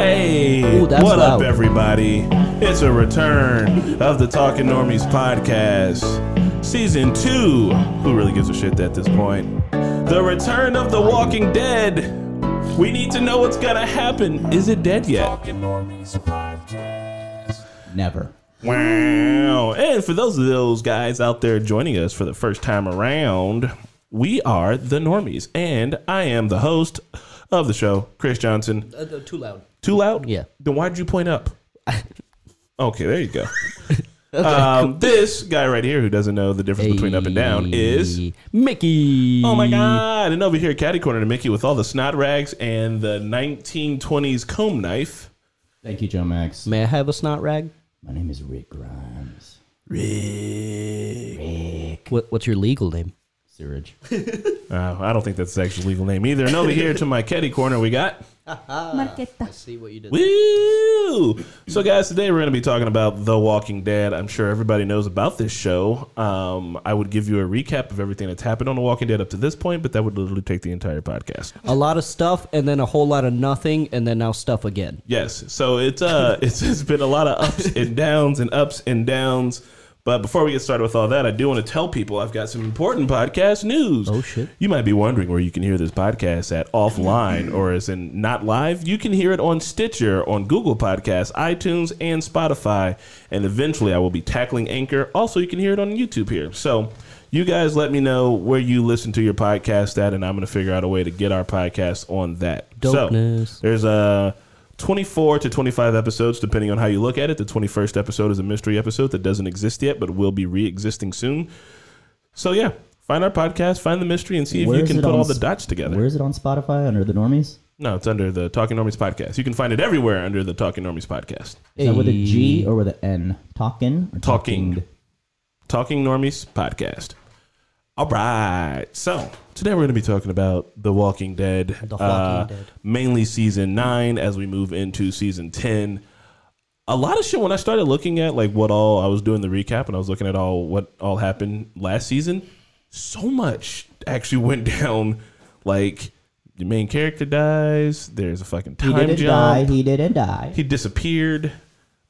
Hey, Ooh, that's what up, everybody? It's a return of the Talking Normies podcast, season two. Who really gives a shit at this point? The return of The Walking Dead. We need to know what's gonna happen. Is it dead yet? Never. Wow. And for those of those guys out there joining us for the first time around, we are the Normies, and I am the host of the show, Chris Johnson. Uh, too loud. Too loud? Yeah. Then why'd you point up? okay, there you go. um, this guy right here, who doesn't know the difference between up and down, is Mickey. oh my god! And over here, Caddy Corner to Mickey with all the snot rags and the 1920s comb knife. Thank you, Joe Max. May I have a snot rag? My name is Rick Grimes. Rick. What, what's your legal name? Sewage. Uh, I don't think that's the actual legal name either. And over here to my Caddy Corner, we got I see what you did. Woo! So, guys, today we're going to be talking about The Walking Dead. I'm sure everybody knows about this show. Um, I would give you a recap of everything that's happened on The Walking Dead up to this point, but that would literally take the entire podcast. A lot of stuff, and then a whole lot of nothing, and then now stuff again. Yes, so it's uh, it's, it's been a lot of ups and downs and ups and downs. But before we get started with all that, I do want to tell people I've got some important podcast news. Oh, shit. You might be wondering where you can hear this podcast at offline or as in not live. You can hear it on Stitcher, on Google Podcasts, iTunes, and Spotify. And eventually I will be tackling Anchor. Also, you can hear it on YouTube here. So you guys let me know where you listen to your podcast at, and I'm going to figure out a way to get our podcast on that. Dopeness. So there's a 24 to 25 episodes, depending on how you look at it. The 21st episode is a mystery episode that doesn't exist yet, but will be re existing soon. So, yeah, find our podcast, find the mystery, and see if Where you is can it put on all the s- dots together. Where is it on Spotify under the normies? no, it's under the Talking Normies podcast. You can find it everywhere under the Talking Normies podcast. Is that with a G or with an N? Talking or Talking. Talking Normies podcast. All right. So today we're going to be talking about The Walking Dead. The Walking uh, Dead. Mainly season nine as we move into season 10. A lot of shit when I started looking at like what all I was doing the recap and I was looking at all what all happened last season. So much actually went down. Like the main character dies. There's a fucking He time didn't jump die. He didn't die. he disappeared.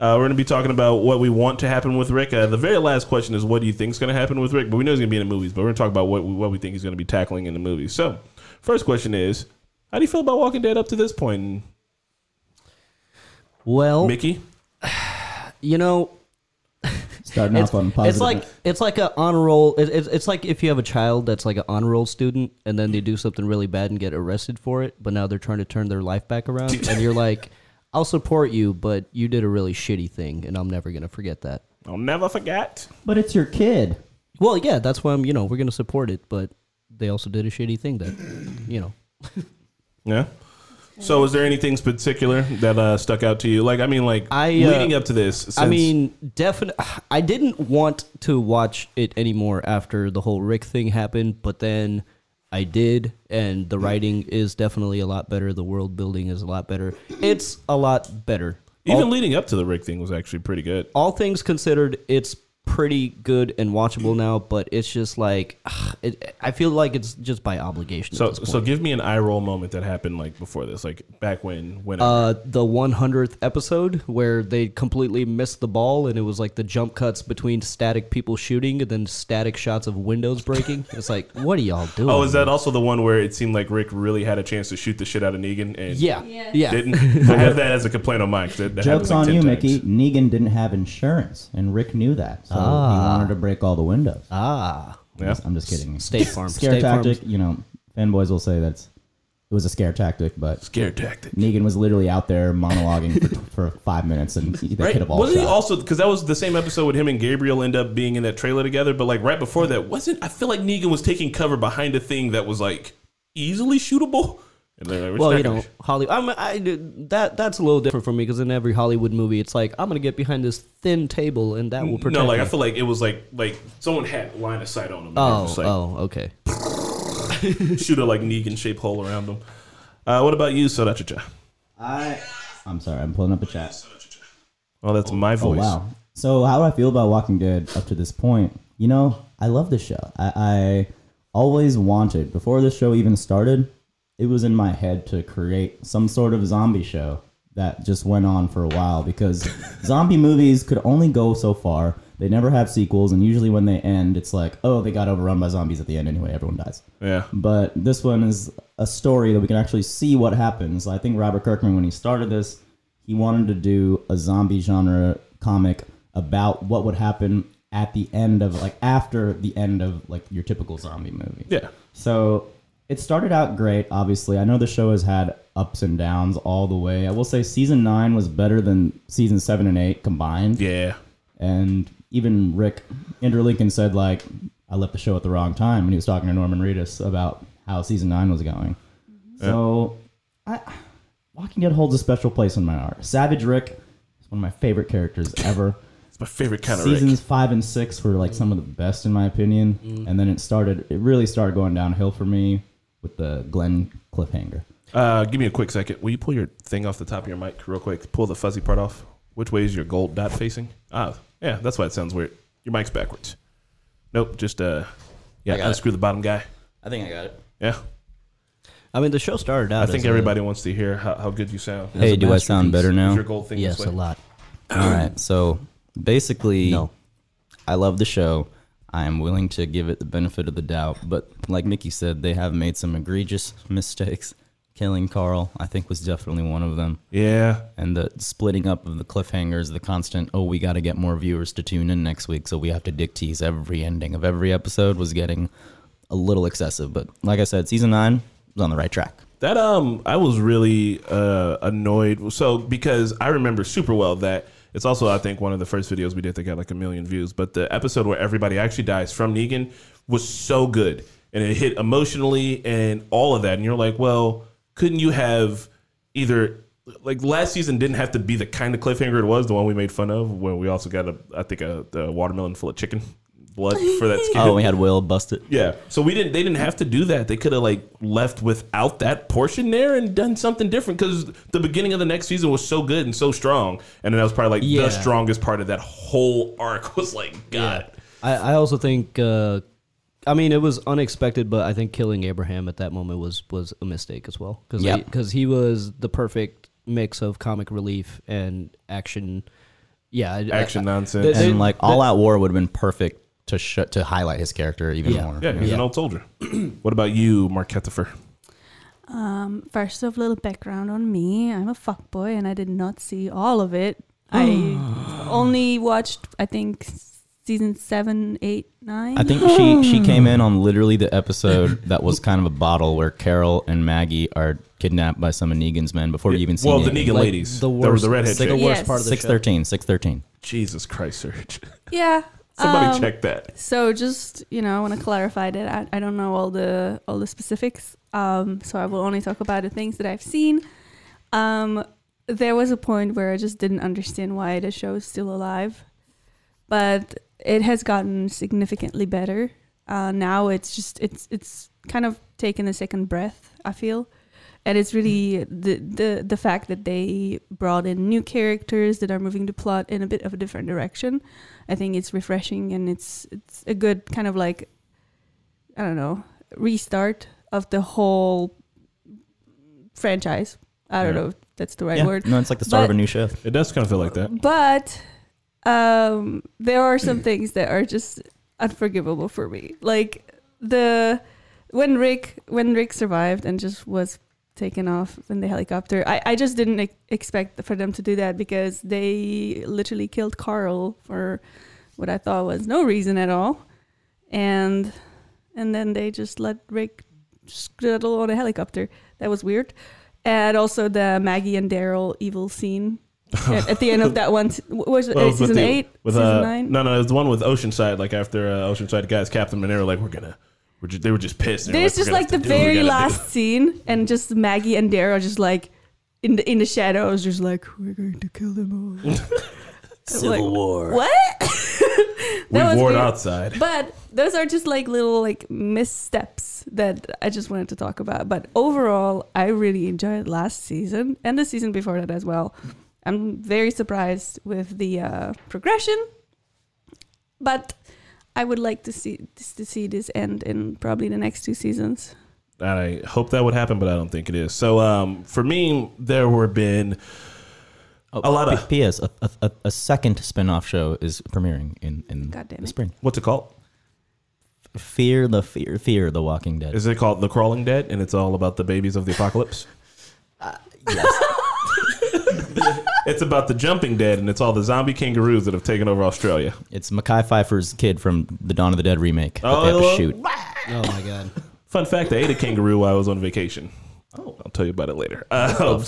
Uh, we're going to be talking about what we want to happen with Rick. Uh, the very last question is, what do you think is going to happen with Rick? But we know he's going to be in the movies. But we're going to talk about what we, what we think he's going to be tackling in the movies. So, first question is, how do you feel about Walking Dead up to this point, Well, Mickey? you know, Starting it's, off on positive. it's like it's like a honor roll. It, it's it's like if you have a child that's like an honor roll student, and then they do something really bad and get arrested for it, but now they're trying to turn their life back around, and you're like, "I'll support you, but you did a really shitty thing, and I'm never gonna forget that." I'll never forget. but it's your kid. Well, yeah, that's why I'm. You know, we're gonna support it, but they also did a shitty thing that, you know. Yeah. So, is there anything particular that uh, stuck out to you? Like, I mean, like I, uh, leading up to this. Since, I mean, definitely. I didn't want to watch it anymore after the whole Rick thing happened, but then I did, and the writing is definitely a lot better. The world building is a lot better. It's a lot better. even all, leading up to the Rick thing was actually pretty good. all things considered, it's pretty good and watchable now. But it's just like it, I feel like it's just by obligation. So, at this point. so give me an eye roll moment that happened like before this, like back when when Uh, the 100th episode where they completely missed the ball and it was like the jump cuts between static people shooting and then static shots of windows breaking. It's like, what are y'all doing? Oh, is that also the one where it seemed like Rick really had a chance to shoot the shit out of Negan and Yeah, yeah. didn't? I have that as a complaint on mine. 'cause that- that Joke's like, on you, times. Mickey. Negan didn't have insurance, and Rick knew that, so he wanted to break all the windows. Ah, Yeah. I'm just kidding. State Farm. Scare State Farm's- tactic. You know, fanboys will say that's it was a scare tactic, but Scare tactic. Negan was literally out there monologuing for, for five minutes, and they Right? could have all Wasn't he also because that was the same episode with him and Gabriel end up being in that trailer together? But like right before that, wasn't I feel like Negan was taking cover behind a thing that was like easily shootable? And they're like, Well, you know, Hollywood. I'm, I, that that's a little different for me because in every Hollywood movie, it's like I'm gonna get behind this thin table and that will protect. No, like me. I feel like it was like like someone had line of sight on him. and they were Oh, like, oh, okay. shoot a like Negan shaped hole around them. Uh, what about you, Sodachicha? I, I'm sorry, I'm pulling up a chat. Oh, that's my Oh voice. wow. So how do I feel about Walking Dead up to this point? You know, I love this show. I, I always wanted before this show even started. It was in my head to create some sort of zombie show that just went on for a while because zombie movies could only go so far. They never have sequels, and usually when they end, it's like, oh, they got overrun by zombies at the end anyway. Everyone dies. Yeah. But this one is a story that we can actually see what happens. I think Robert Kirkman, when he started this, he wanted to do a zombie genre comic about what would happen at the end of like after the end of like your typical zombie movie. Yeah. So it started out great. Obviously, I know the show has had ups and downs all the way. I will say season nine was better than season seven and eight combined. Yeah. And even Rick Andrew Lincoln said like I left the show at the wrong time when he was talking to Norman Reedus about how season nine was going. Mm-hmm. So, I, Walking Dead holds a special place in my heart. Savage Rick is one of my favorite characters ever. It's my favorite kind of Seasons Rick. five and six were like some of the best in my opinion, mm-hmm. and then it started. It really started going downhill for me with the Glenn cliffhanger. Uh, give me a quick second. Will you pull your thing off the top of your mic real quick? Pull the fuzzy part off. Which way is your gold dot facing? Ah, yeah, that's why it sounds weird. Your mic's backwards. Nope, just uh, yeah, I got unscrew the bottom guy. I think I got it. Yeah, I mean, the show started out. I think as a- everybody wants to hear how, how good you sound. Hey, do I sound masterpiece. better Is now? your gold thing yes, this way? a lot. All right. So basically, No. I love the show. I am willing to give it the benefit of the doubt, but like Mickey said, they have made some egregious mistakes. Killing Carl, I think, was definitely one of them. Yeah, And the splitting up of the cliffhangers, the constant, oh, we got to get more viewers to tune in next week, so we have to dick tease every ending of every episode was getting a little excessive. But like I said, season nine was on the right track. That um, I was really uh, annoyed. So because I remember super well that it's also I think one of the first videos we did that got like a million views. But the episode where everybody actually dies from Negan was so good, and it hit emotionally and all of that. And you're like, well, couldn't you have either like last season didn't have to be the kind of cliffhanger it was, the one we made fun of, where we also got a I think a, the watermelon full of chicken blood for that skin. Oh, we had Will bust it. Yeah. So we didn't. They didn't have to do that. They could have like left without that portion there and done something different because the beginning of the next season was so good and so strong, and then that was probably like Yeah. the strongest part of that whole arc was like God. I, I also think. Uh, I mean, it was unexpected, but I think killing Abraham at that moment was was a mistake as well because Yep. because he was the perfect mix of comic relief and action. Yeah, I- Action I- nonsense. They- And like All Out War would have been perfect to sh- to highlight his character even Yeah. more. Yeah, he's Yeah. an old soldier. what about you, Mark Kettifer? Um, first off, a little background on me. I'm a fuckboy and I did not see all of it. I only watched, I think, season seven, eight, nine. I think she she came in on literally the episode that was kind of a bottle where Carol and Maggie are kidnapped by some of Negan's men before you even see well, the Negan. Negan Like, ladies, the the, there was worst- the redhead the chick. Yeah. worst part of the Six show. thirteen, six thirteen. Jesus Christ, Serge. yeah. Somebody um, check that. So just you know, I want to clarify that I, I don't know all the all the specifics. Um, so I will only talk about the things that I've seen. Um, there was a point where I just didn't understand why the show is still alive, but it has gotten significantly better. Uh, now it's just it's it's kind of taken a second breath. I feel, and it's really the the the fact that they brought in new characters that are moving the plot in a bit of a different direction. I think it's refreshing and it's it's a good kind of like I don't know restart of the whole franchise. I don't Yeah. know if that's the right yeah. word. No, it's like the start of a new shift. It does kind of feel like that. But um, there are some things that are just unforgivable for me. Like the when Rick when Rick survived and just was taken off in the helicopter. I, I just didn't ex- expect for them to do that because they literally killed Carl for what I thought was no reason at all. And and then they just let Rick scuddle on a helicopter. That was weird. And also the Maggie and Daryl evil scene at, at the end of that one. Was it Well, it season the- eight? With, season uh, nine? No, no, it was the one with Oceanside. Like after uh, Oceanside guys capped them, and they were like, "We're gonna." We're they were just pissed. they were There's "We're just gonna like the have to do what we very gotta do." last scene, and just Maggie and Daryl just like in the in the shadows, just like we're going to kill them all. Civil War. What? We That was warred weird. outside. But those are just like little like missteps that I just wanted to talk about. But overall, I really enjoyed last season and the season before that as well. I'm very surprised with the uh, progression, but I would like to see to see this end in probably the next two seasons. I hope that would happen, but I don't think it is. So um, for me, there were been Oh, A lot of- P.S. A, a, a- a second spin-off show is premiering in in the it. spring. What's it called? Fear the fear fear the Walking Dead. Is it called The Crawling Dead? And it's all about the babies of the apocalypse. yes. It's about the jumping dead, and it's all the zombie kangaroos that have taken over Australia. It's Mekhi Phifer's kid from the Dawn of the Dead remake that Oh, they have to shoot. Oh my god. Fun fact: I ate a kangaroo while I was on vacation. Oh, I'll tell you about it later. Uh,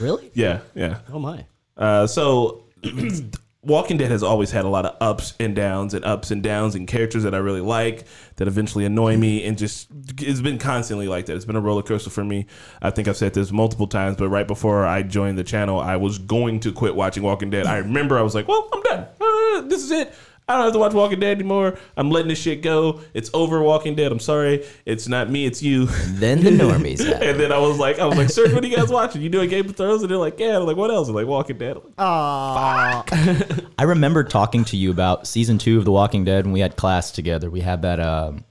Really? yeah, yeah. Oh my. Uh, so, Walking Dead has always had a lot of ups and downs and ups and downs and characters that I really like that eventually annoy me and just it's been constantly like that. It's been a roller coaster for me. I think I've said this multiple times, but right before I joined the channel, I was going to quit watching Walking Dead. I remember I was like, "Well, I'm done. Uh, this is it." I don't have to watch Walking Dead anymore. I'm letting this shit go. It's over, Walking Dead. I'm sorry. It's not me. It's you. Then the normies. and then I was like, I was like, "Sir, what are you guys watching? You doing Game of Thrones?" And they're like, "Yeah." I'm like, "What else?" I'm like, "Walking Dead." I'm like, I remember talking to you about season two of The Walking Dead when we had class together. We had that. Um,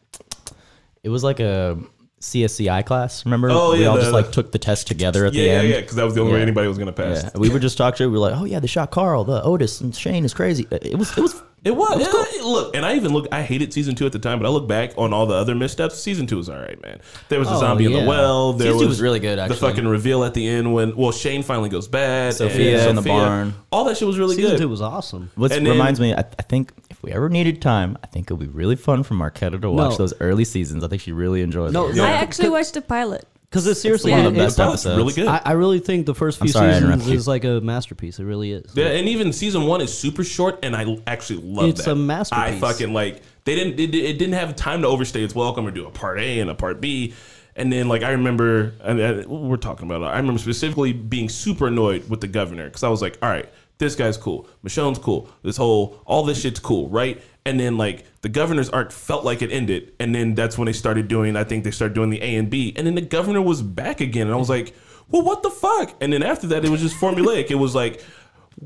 it was like a CSCI class. Remember? Oh, we yeah, all the- just like took the test together at Yeah, the yeah, end. yeah, because that was the only way anybody was gonna pass. Yeah, we would just talk to her. We were like, "Oh yeah, they shot Carl, the Otis, and Shane is crazy." It was, it was. It was. yeah, look, and I even look. I hated season two at the time, but I look back on all the other missteps. Season two was all right, man. There was a Oh, zombie in the well. There Season two was, was really good, The fucking reveal at the end when well Shane finally goes bad. Sophia in the barn. All that shit was really good. Season two was awesome. What And then- reminds me, I, I think if we ever needed time, I think it would be really fun for Marquetta to watch No. those early seasons. I think she really enjoyed No, those. no. I actually watched the pilot. Because it's seriously one of the it- best it- episodes. really good. I, I really think the first few sorry I seasons interrupted you. is like a masterpiece. It really is. Yeah, and even season one is super short, and I actually love It's that. a masterpiece. I fucking like. They didn't. It, it didn't have time to overstay its welcome or do a part A and a part B. And then, like, I remember, and, and we're talking about. it. I remember specifically being super annoyed with the governor because I was like, "All right, this guy's cool, Michonne's cool, this whole, all this shit's cool, right?" And then, like, the governor's arc felt like it ended, and then that's when they started doing. I think they started doing the A and B, and then the governor was back again, and I was like, "Well, what the fuck?" And then after that, it was just formulaic. It was like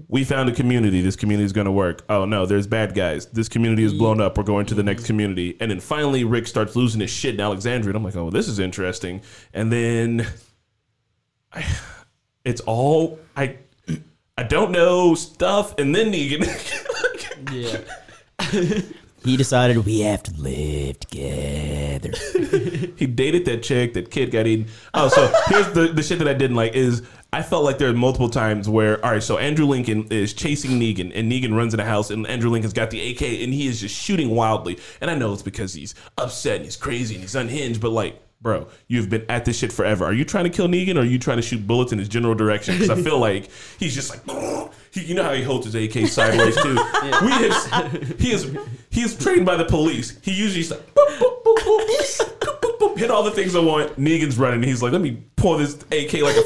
we found a community. This community is going to work. Oh no, there's bad guys. This community is blown up. We're going to the next community. And then finally, Rick starts losing his shit in Alexandria. And I'm like, oh, this is interesting. And then I, it's all I. I don't know stuff. And then Negan. Yeah. He decided we have to live together. he dated that chick. That kid got eaten. Oh, so here's the the shit that I didn't like is I felt like there are multiple times where all right, so Andrew Lincoln is chasing Negan, and Negan runs in a house, and Andrew Lincoln's got the AK, and he is just shooting wildly. And I know it's because he's upset and he's crazy and he's unhinged, but like. Bro, you've been at this shit forever. Are you trying to kill Negan or are you trying to shoot bullets in his general direction? Because I feel like he's just like, he, you know how he holds his AK sideways too. Yeah. We have, he is he is trained by the police. He usually like, boop, boop, boop, boop, boop, boop, boop, hit all the things I want. Negan's running. He's like, let me pull this AK like a.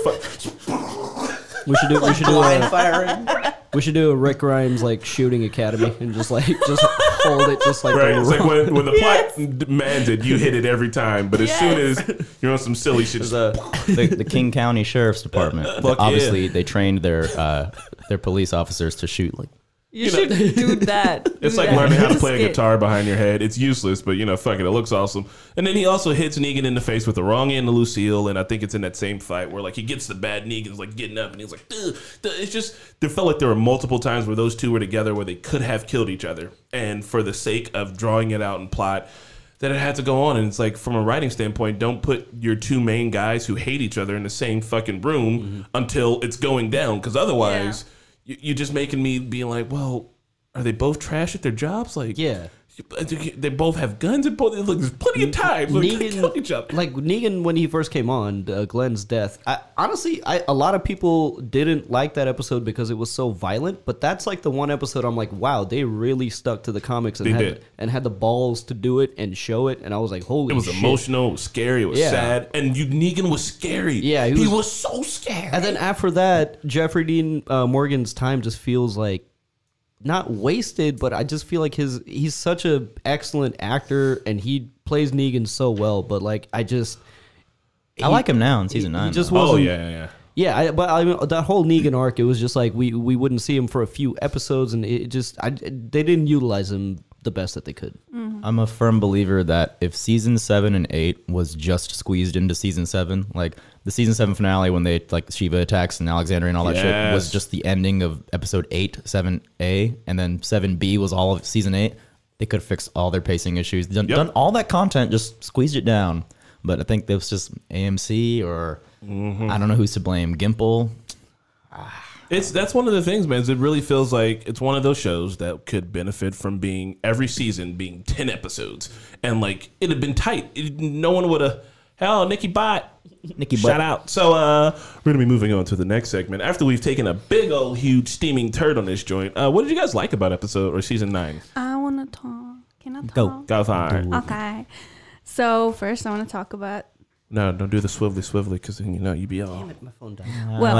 We should do. We should do a, firing. We should do a Rick Grimes like shooting academy and just like just hold it just like right. It's like when, when the plot demanded, you hit it every time. But as yes. soon as you're on some silly shit, the, the, the King County Sheriff's Department. Obviously, yeah. they trained their uh, their police officers to shoot like You, should do that. It's like that. learning how to play a guitar behind your head. It's useless, but you know, fuck it, it looks awesome. And then he also hits Negan in the face with the wrong end of Lucille, and I think it's in that same fight where like he gets the bad Negan's like getting up and he's like, "Ugh, duh." it's just there felt like there were multiple times where those two were together where they could have killed each other, and for the sake of drawing it out in plot. That it had to go on, and it's like from a writing standpoint, don't put your two main guys who hate each other in the same fucking room mm-hmm. until it's going down, because otherwise, you, you're just making me be like, well, are they both trash at their jobs? Like, Yeah. They both have guns and both. Look, there's plenty of times where they kill each other. like Negan when he first came on, uh, Glenn's death. I, honestly, I, a lot of people didn't like that episode because it was so violent. But that's like the one episode I'm like, wow, they really stuck to the comics and They had did. and had the balls to do it and show it. And I was like, holy, It was shit. emotional. It was scary. It was Yeah. sad. And you, Negan was scary. Yeah, he he, was- was, so scary. And then after that, Jeffrey Dean uh, Morgan's time just feels like not wasted, but I just feel like his he's such a excellent actor and he plays Negan so well. But like I just I like him now in season he nine. just though. oh wasn't- yeah, yeah, yeah. Yeah, I, but I mean, that whole Negan arc, it was just like we we wouldn't see him for a few episodes, and it just I, they didn't utilize him the best that they could. I'm a firm believer that if season seven and eight was just squeezed into season seven, like the season seven finale when they like Shiva attacks and Alexandria and all that shit was just the ending of episode eight, seven A, and then seven B was all of season eight. They could have fixed all their pacing issues, done, Yep. done all that content, just squeezed it down. But I think that was just AMC or Mm-hmm. I don't know who's to blame. Gimple. It's that's one of the things, man. is It really feels like it's one of those shows that could benefit from being every season being ten episodes, and like it had been tight. It- no one would have. Hell, Nikki Bot. Nikki Bot. Shout Butt. out. So uh, we're gonna be moving on to the next segment after we've taken a big old huge steaming turd on this joint. Uh, what did you guys like about episode or season nine? I want to talk. Can I talk? Go. Go fire. Okay. So first, I want to talk about. No, don't do the swivelly swivelly because then you know you be all. My phone died. Well.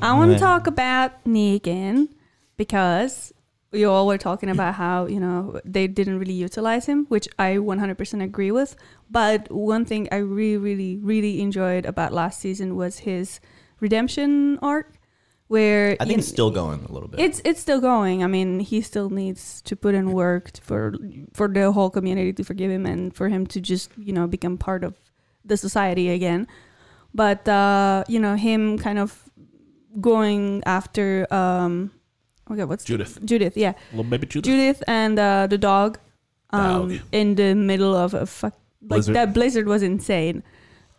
I want to talk about Negan because you all were talking about how you know they didn't really utilize him, which I 100% agree with. But one thing I really, really, really enjoyed about last season was his redemption arc, where I you think it's still going a little bit. it's it's still going. I mean, he still needs to put in work for for the whole community to forgive him and for him to just you know become part of the society again. But uh, you know, him kind of going after um, okay, what's Judith. Judith, yeah, Little baby Judith. Judith and uh, the dog, um, Dog. in the middle of a fuck like Blizzard. that blizzard was insane.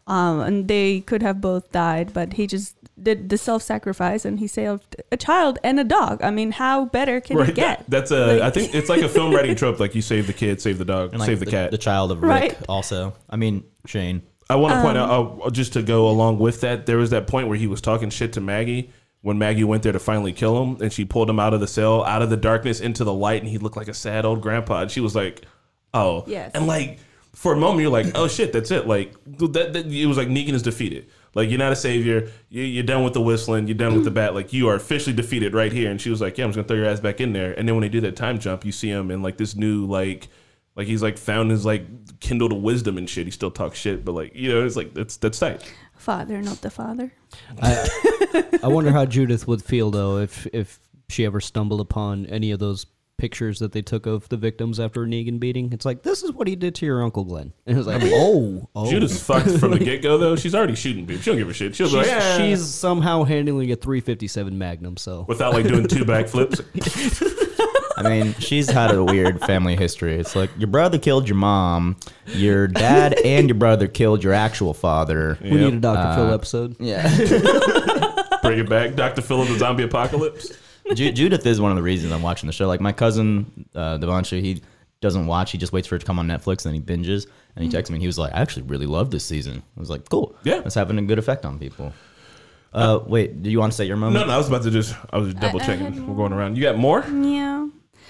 Um, and they could have both died, but he just did the self-sacrifice and he saved a child and a dog. I mean, how better can Right, it get? that- that's a. Like- I think it's like a film writing trope. Like you save the kid, save the dog, And, like, save the, cat. the child of Rick Right. also. I mean Shane. I want to point Um, out, uh, just to go along with that, there was that point where he was talking shit to Maggie when Maggie went there to finally kill him, and she pulled him out of the cell, out of the darkness into the light, and he looked like a sad old grandpa. And she was like, "Oh, Yes. And like for a moment, you're like, "Oh shit, that's it." Like that, that it was like Negan is defeated. Like you're not a savior. You, you're done with the whistling. You're done with the bat. Like you are officially defeated right here. And she was like, "Yeah, I'm just gonna throw your ass back in there." And then when they do that time jump, you see him in like this new like. Like he's like found his like kindle to wisdom and shit. He still talks shit, but like you know, it's like that's that's tight. Father, not the father. I, I wonder how Judith would feel though if if she ever stumbled upon any of those pictures that they took of the victims after a Negan beating. It's like this is what he did to your uncle Glenn, and it was like, oh, oh. Judith's fucked from the get go though. She's already shooting people. She don't give a shit. She'll be She's, like, yeah. she's somehow handling a 357 Magnum. So without like doing two backflips. I mean, she's had a weird family history. It's like your brother killed your mom, your dad and your brother killed your actual father. we need a Dr. Uh, Phil episode. Yeah. Bring it back, Doctor Phil of the Zombie Apocalypse. Ju- Judith is one of the reasons I'm watching the show. Like my cousin uh, Devanshu, he doesn't watch. He just waits for it to come on Netflix and then he binges. And he texts me and he was like, "I actually really love this season." I was like, "Cool, Yeah. it's having a good effect on people." Uh, wait, do you want to say your moment? No, no, I was about to just. I was just double I checking. We're going around. You got more? Yeah.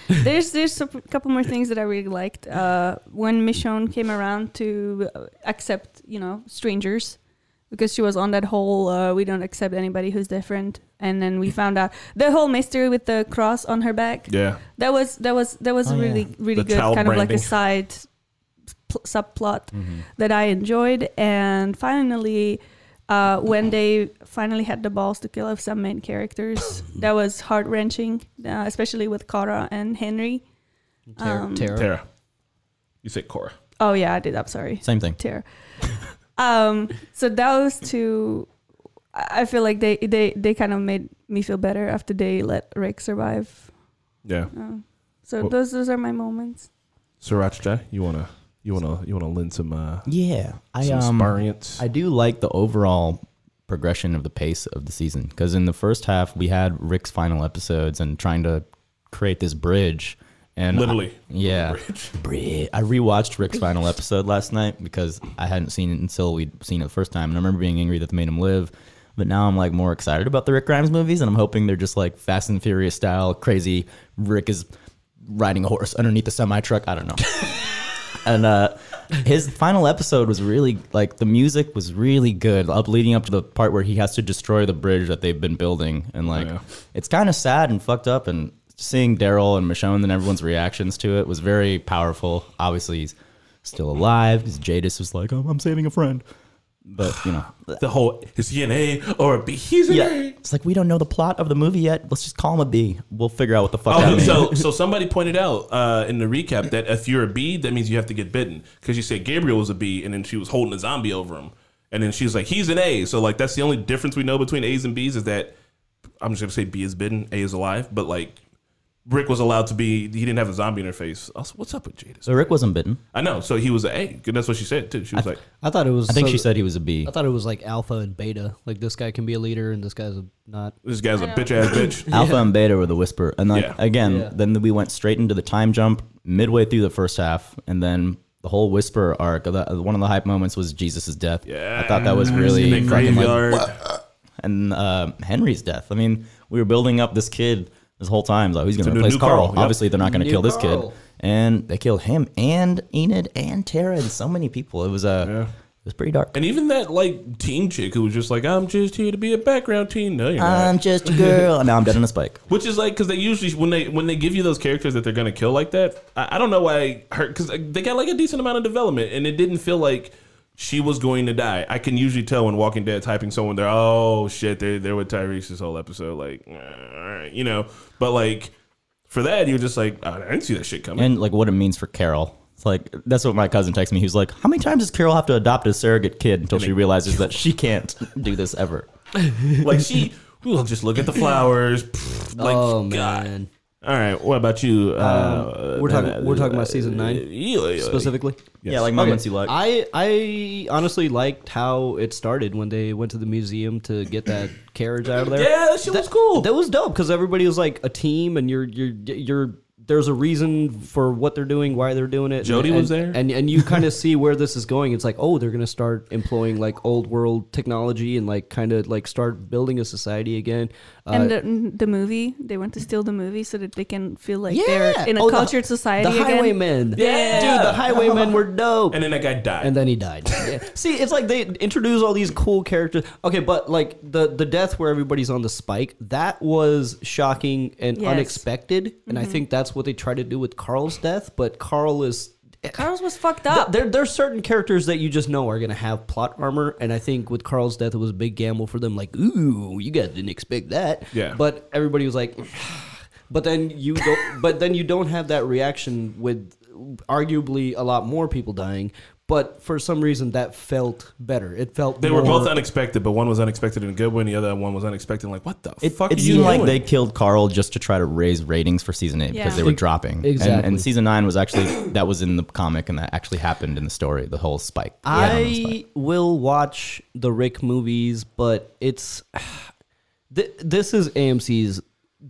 there's there's a couple more things that I really liked. Uh, when Michonne came around to uh, accept, you know, strangers, because she was on that whole uh, we don't accept anybody who's different, and then we found out the whole mystery with the cross on her back. Yeah. That was that was that was Oh, really yeah. really The good, child kind of like a side pl- subplot Mm-hmm. that I enjoyed. And finally, uh, when they finally had the balls to kill off some main characters, that was heart wrenching, uh, especially with Kara and Henry. Tara. Um, Tara. Tara. You say Cora. Oh yeah, I did. I'm sorry, Same thing. Tara. um, so those two, I I feel like they they they kind of made me feel better after they let Rick survive. Yeah. Uh, so Well- those those are my moments. Sriracha, you wanna you wanna you wanna lend some uh Yeah, I some um, experience. I do like the overall progression of the pace of the season because in the first half we had Rick's final episodes and trying to create this bridge and Literally. yeah, Bridge. Bridge. I rewatched Rick's final episode last night because I hadn't seen it until we'd seen it the first time, and I remember being angry that they made him live. But now I'm like more excited about the Rick Grimes movies, and I'm hoping they're just like Fast and Furious style, crazy. Rick is riding a horse underneath a semi truck. I don't know. and uh, his final episode was really like the music was really good, up leading up to the part where he has to destroy the bridge that they've been building, and like Yeah. it's kind of sad and fucked up. And seeing Daryl and Michonne and everyone's reactions to it was very powerful. Obviously, he's still alive because Jadis was like, oh, "I'm saving a friend." But you know, The whole is he an A or a B? He's an yeah, A. it's like we don't know the plot of the movie yet. Let's just call him a B. We'll figure out what the fuck Oh, means. so so somebody pointed out uh, in the recap that if you're a B, that means you have to get bitten because you said Gabriel was a B, and then she was holding a zombie over him, and then she's like, he's an A. So like that's the only difference we know between A's and B's is that I'm just gonna say B is bitten, A is alive, but like Rick was allowed to be, he didn't have a zombie in her face. Also, what's up with Jada? So Rick wasn't bitten. I know, so he was an A. 'cause That's what she said too. She was like, I thought it was. I think so- she said he was a B. I thought it was like alpha and beta. Like this guy can be a leader and this guy's a not. this guy's a bitch ass bitch. Alpha and Beta were the whisper, and like Yeah. again, Yeah. then we went straight into the time jump midway through the first half, and then the whole whisper arc. The, one of the hype moments was Jesus' death. Yeah, I thought that was in really the fucking like, graveyard. and uh, Henry's death. I mean, we were building up this kid this whole time. Like, he's going To to replace new Carl. Carl, yep. Obviously, they're not going to kill this Carl. kid, and they killed him and Enid and Tara and so many people. It was uh, Yeah. it was pretty dark. And even that like teen chick who was just like, I'm just here to be a background teen. No, you're not. I'm just a girl. and now I'm dead on a spike. Which is like because they usually when they when they give you those characters that they're gonna kill like that, I, I don't know why her because they got like a decent amount of development and it didn't feel like she was going to die. I can usually tell when Walking Dead typing someone there. Oh shit, they they're with Tyrese this whole episode. Like, all right, you know. But like for that, you're just like, I didn't see that shit coming. and like what it means for Carol. It's like that's what my cousin texted me. He was like, "How many times does Carol have to adopt a surrogate kid until she realizes that she can't do this ever?" like she, we'll just look at the flowers. Pfft, like, oh God. man. All right, what about you? Uh, we're talking- we're talking about season nine yeah, yeah, Specifically. Yeah, like moments Okay. you like. I I honestly liked how it started when they went to the museum to get that carriage out of there. Yeah, that shit was cool. That was dope because everybody was like a team, and you're you're you're. There's a reason for what they're doing, why they're doing it. Jody and, was there? and and you kind of see where this is going. It's like, oh, they're gonna start employing like old world technology and like kind of like start building a society again. Uh, and the, the movie, they want to steal the movie so that they can feel like yeah, they're in a Oh, the- cultured society The again. Highwaymen, Yeah. dude, the Highwaymen were dope. and then that guy died. and then he died. Yeah. See, it's like they introduce all these cool characters. Okay, but like the the death where everybody's on the spike, that was shocking and Yes. unexpected, and I think that's what they try to do with Carl's death. But Carl is. Carl's was fucked Th- up. There, there's certain characters that you just know are gonna have plot armor, and I think with Carl's death, it was a big gamble for them. Like, ooh, you guys didn't expect that. Yeah. But everybody was like, but then you don't. but then you don't have that reaction with arguably a lot more people dying. But for some reason, that felt better. It felt better. they were both unexpected, but one was unexpected in a good way, and the other one was unexpected. Like, what the It, fuck it are you seemed like they killed Carl just to try to raise ratings for season eight because they were dropping. And, exactly. and season nine was actually that was in the comic and that actually happened in the story. The whole spike. The whole spike. I will watch the Rick movies, but it's th- this is AMC's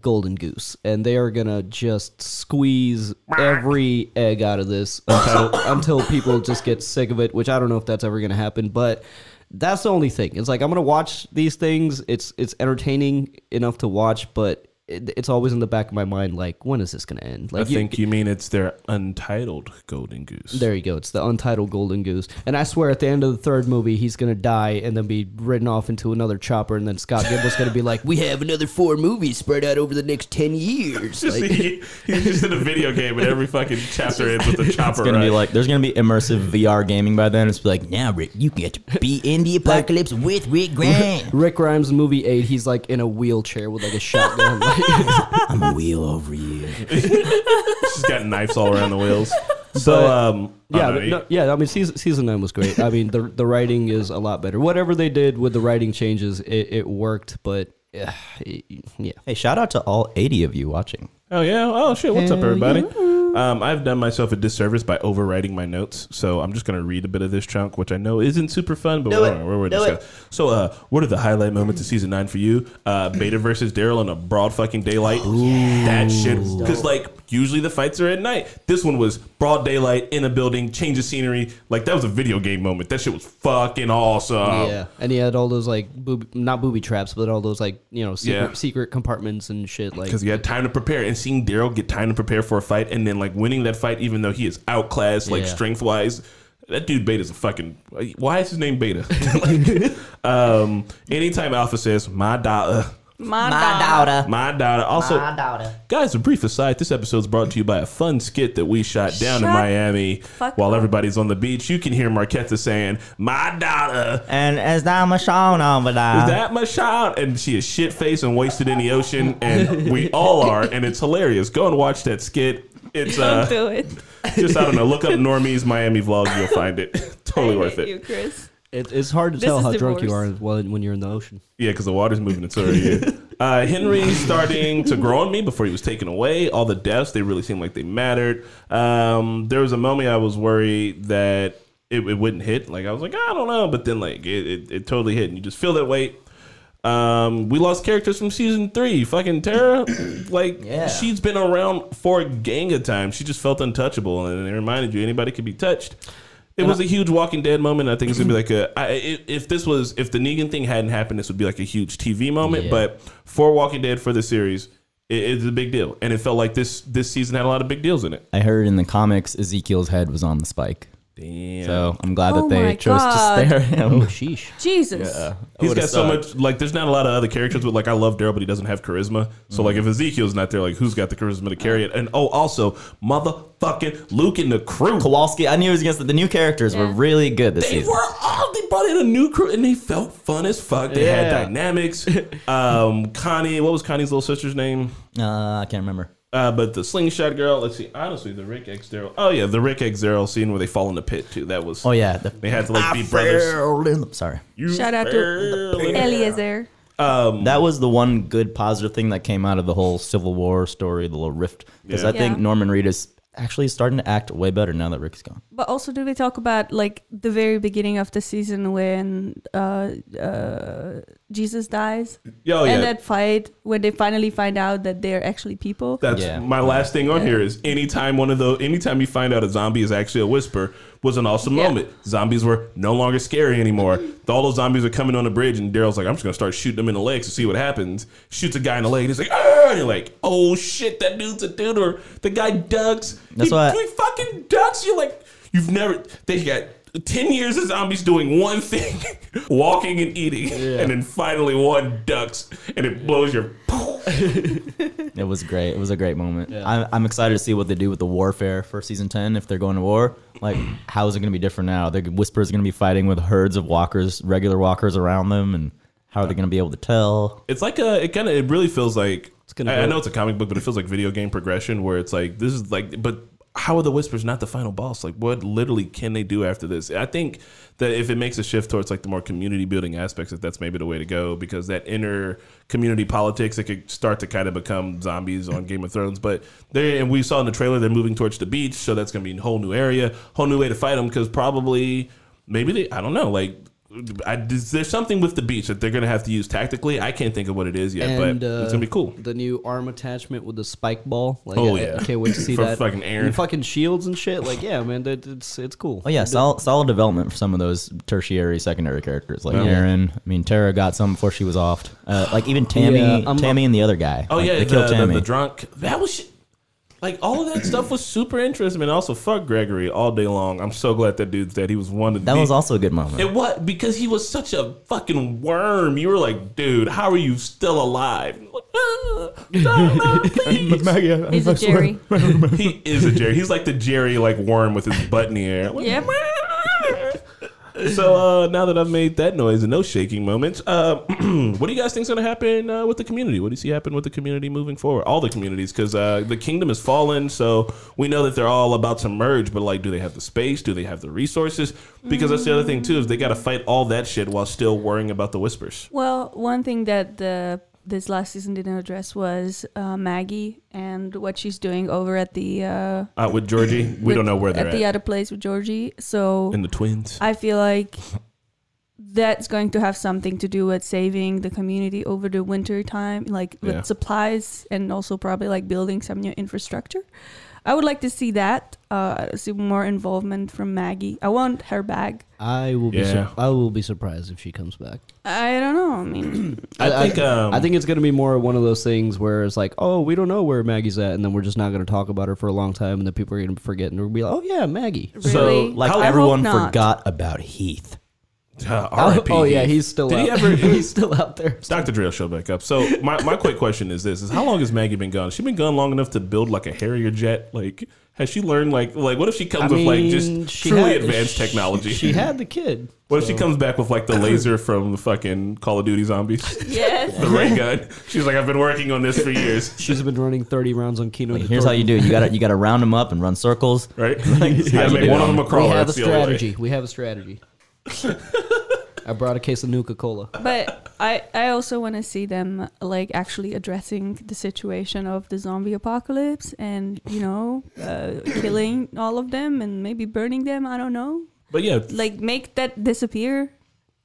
golden goose, and they are gonna just squeeze every egg out of this until, until people just get sick of it. Which I don't know if that's ever gonna happen, but that's the only thing. It's like I'm gonna watch these things. It's it's entertaining enough to watch, but it, it's always in the back of my mind, like when is this gonna end? I Like you- think you mean it's their untitled Golden Goose. there you go. It's the untitled Golden Goose. And I swear at the end of the third movie, he's going to die and then be ridden off into another chopper. And then Scott Gimple's going to be like, we have another four movies spread out over the next 10 years. Just Like, he, he's just in a video game, and every fucking chapter ends with a chopper. It's gonna be like there's gonna be immersive VR gaming by then. It's like now Rick, you get to be in the apocalypse with Rick Grant. Rick Grimes movie 8, he's like in a wheelchair with like a shotgun. Like, I'm a wheel over you. she's got knives all around the wheels. So, But- um, yeah, no, but no, yeah. I mean, season, season 9 was great. I mean, the, the writing is a lot better. Whatever they did with the writing changes, it, it worked. But uh, yeah. Hey, shout out to all 80 of you watching. Oh yeah. Oh shit. What's up, Hell everybody? Um, I've done myself a disservice by overwriting my notes, so I'm just gonna read a bit of this chunk, which I know isn't super fun, but Do we're, it. we're, we're Do discuss- So, uh, what are the highlight moments of season nine for you? Uh, Beta versus Daryl in a broad fucking daylight. that shit, because like usually the fights are at night. This one was broad daylight in a building, change of scenery. Like that was a video game moment. That shit was fucking awesome. yeah, and he had all those like boob, not booby traps, but all those like you know secret, Yeah. secret compartments and shit. Like because he had time to prepare and seeing Daryl get time to prepare for a fight and then like winning that fight even though he is outclassed like Yeah. strength wise. That dude Beta's a fucking. Why is his name Beta? Like, um, anytime Alpha says my daughter, My, My daughter. daughter. My daughter. Also, My daughter. guys, a brief aside. This episode is brought to you by a fun skit that we shot down in Shut Miami fuck while up. everybody's on the beach. You can hear Marquetta saying, "My daughter." And is that Michonne over Is that my child? And she is shit faced and wasted in the ocean, and we all are, and it's hilarious. Go and watch that skit. It's uh, Don't do it. just I don't know. Look up Normie's Miami vlog. You'll find it. totally I worth hate it. you, Chris. It, it's hard to This tell is how the drunk you are worst. when, when you're in the ocean. Yeah, because the water's moving. It's already here. Uh, Henry's starting to grow on me before he was taken away. All the deaths, they really seemed like they mattered. Um, there was a moment I was worried that it, it wouldn't hit. Like I was like, I don't know, but then like it, it, it totally hit, and you just feel that weight. Um, we lost characters from season three. Fucking Tara, like Yeah. she's been around for a gang of times. She just felt untouchable, and it reminded you anybody could be touched. It was a huge Walking Dead moment. I think it's gonna be like a. I, if, if this was if the Negan thing hadn't happened, this would be like a huge TV moment. Yeah. But for Walking Dead for the series, it, it's a big deal, and it felt like this this season had a lot of big deals in it. I heard in the comics Ezekiel's head was on the spike. Damn. So I'm glad Oh that my they chose God. to stare Oh, him. sheesh. Jesus. He's would've got so much like there's not a lot of other characters but like I love Daryl, but he doesn't have charisma. So like if Ezekiel's not there, like who's got the charisma to carry it? And oh, also motherfucking Luke and the crew. Kowalski, I knew he was against it. The new characters were really good this They season. were all they brought in a new crew and they felt fun as fuck. They had dynamics. um, Connie, what was Connie's little sister's name? Uh, I can't remember. Uh, but the slingshot girl. Let's see. Honestly, the Rick X Daryl. Oh yeah, the Rick X Daryl scene where they fall in the pit too. That was. Oh yeah, the, They had to like I be brothers. fell in the- Sorry. You Shout out to fell in- Eliezer. That was the one good positive thing that came out of the whole Civil War story, the little rift. Because Yeah. I think Yeah. Norman Reedus actually starting to act way better now that Rick's gone. But also, did we talk about like the very beginning of the season when uh, uh, Jesus dies Oh yeah. and that fight when they finally find out that they're actually people? That's Yeah. my last thing on Yeah. here is anytime one of those anytime you find out a zombie is actually a whisper was an awesome Yeah. moment. Zombies were no longer scary anymore. All those zombies are coming on the bridge and Daryl's like, I'm just gonna start shooting them in the legs to see what happens. Shoots a guy in the leg, he's like, ah and you're like, oh shit, that dude's a dude or the guy ducks. That's he, why- he fucking ducks. You're like, you've never they got 10 years of zombies doing one thing, walking and eating, and then finally one ducks, and it blows your. It was great. It was a great moment. I'm, I'm excited to see what they do with the warfare for season 10 if they're going to war. Like, how is it going to be different now? The Whisper's going to be fighting with herds of walkers, regular walkers around them, and how are they going to be able to tell? It's like a. It kind of. It really feels like. gonna I, I know it's a comic book, but it feels like video game progression, where it's like this is like. But how are the whispers not the final boss? Like, what literally can they do after this? I think that if it makes a shift towards like the more community building aspects, that that's maybe the way to go because that inner community politics, it could start to kind of become zombies on Game of Thrones. But they and we saw in the trailer they're moving towards the beach, so that's going to be a whole new area, whole new way to fight them because probably maybe they. I don't know, like. I, there's something with the beach that they're gonna have to use tactically. I can't think of what it is yet, And, but uh, it's gonna be cool. The new arm attachment with the spike ball. Like, Oh, I- yeah. I can't wait to see For that. fucking Aaron. And fucking shields and shit. Like, yeah, man, that, it's it's cool. Oh, yeah, solid, solid development for some of those tertiary, secondary characters. Like Yeah. Aaron. I mean, Tara got some before she was off. Uh, like, even Tammy Yeah, Tammy and the other guy. Oh Like, yeah, they the, killed Tammy. the drunk. That was shit. Like all of that stuff was super interesting. And also, fuck Gregory all day long. I'm so glad that dude's dead. He was one of the that the, was also a good moment. It was because he was such a fucking worm. You were like, dude, how are you still alive? Like, "Ah, no, no, please." He's a Jerry. he is a Jerry. He's like the Jerry like worm with his butt in the air. Like, Yep. So uh, now that I've made that noise and those shaking moments, uh, what do you guys think's going to happen uh, with the community? What do you see happen with the community moving forward? All the communities, because uh, the kingdom has fallen. So we know that they're all about to merge, but like, do they have the space? Do they have the resources? Because that's the other thing too is they got to fight all that shit while still worrying about the whispers. Well, one thing that the this last season didn't address was uh, Maggie and what she's doing over at the uh, Uh, with Georgie, we with- don't know where they're at at. the other place with Georgie. So and the twins. I feel like that's going to have something to do with saving the community over the winter time, like with Yeah. supplies and also probably like building some new infrastructure. I would like to see that, uh, see more involvement from Maggie. I want her back. I will be. Yeah. Sur- I will be surprised if she comes back. I don't know. I mean, I think. um, I think it's gonna be more one of those things where it's like, oh, we don't know where Maggie's at, and then we're just not gonna talk about her for a long time, and then people are gonna forget, and we'll be like, oh yeah, Maggie. really, So, like How- I everyone forgot about Heath. Uh, Oh, R.I.P. oh, yeah, he's still Did out. he ever? he's still out there. Dr. Dre will show back up. So my, my quick question is this: Is how long has Maggie been gone? Has she been gone long enough to build like a Harrier jet? Like, has she learned like like what if she comes I with like just she truly had- advanced she- technology? She had the kid. what if she comes back with like the laser from the fucking Call of Duty zombies, Yes. the ray gun? She's like, I've been working on this for years, She's been running 30 rounds on Kino. Like, here's how you do it. You gotta you gotta round them up and run circles. right? you gotta make one of them a crawler. We have a That's the only way. strategy. We have a strategy. I brought a case of Nuka Cola. But I, I also want to see them like actually addressing the situation of the zombie apocalypse and you know uh, killing all of them and maybe burning them. I don't know. But yeah, Like make that disappear.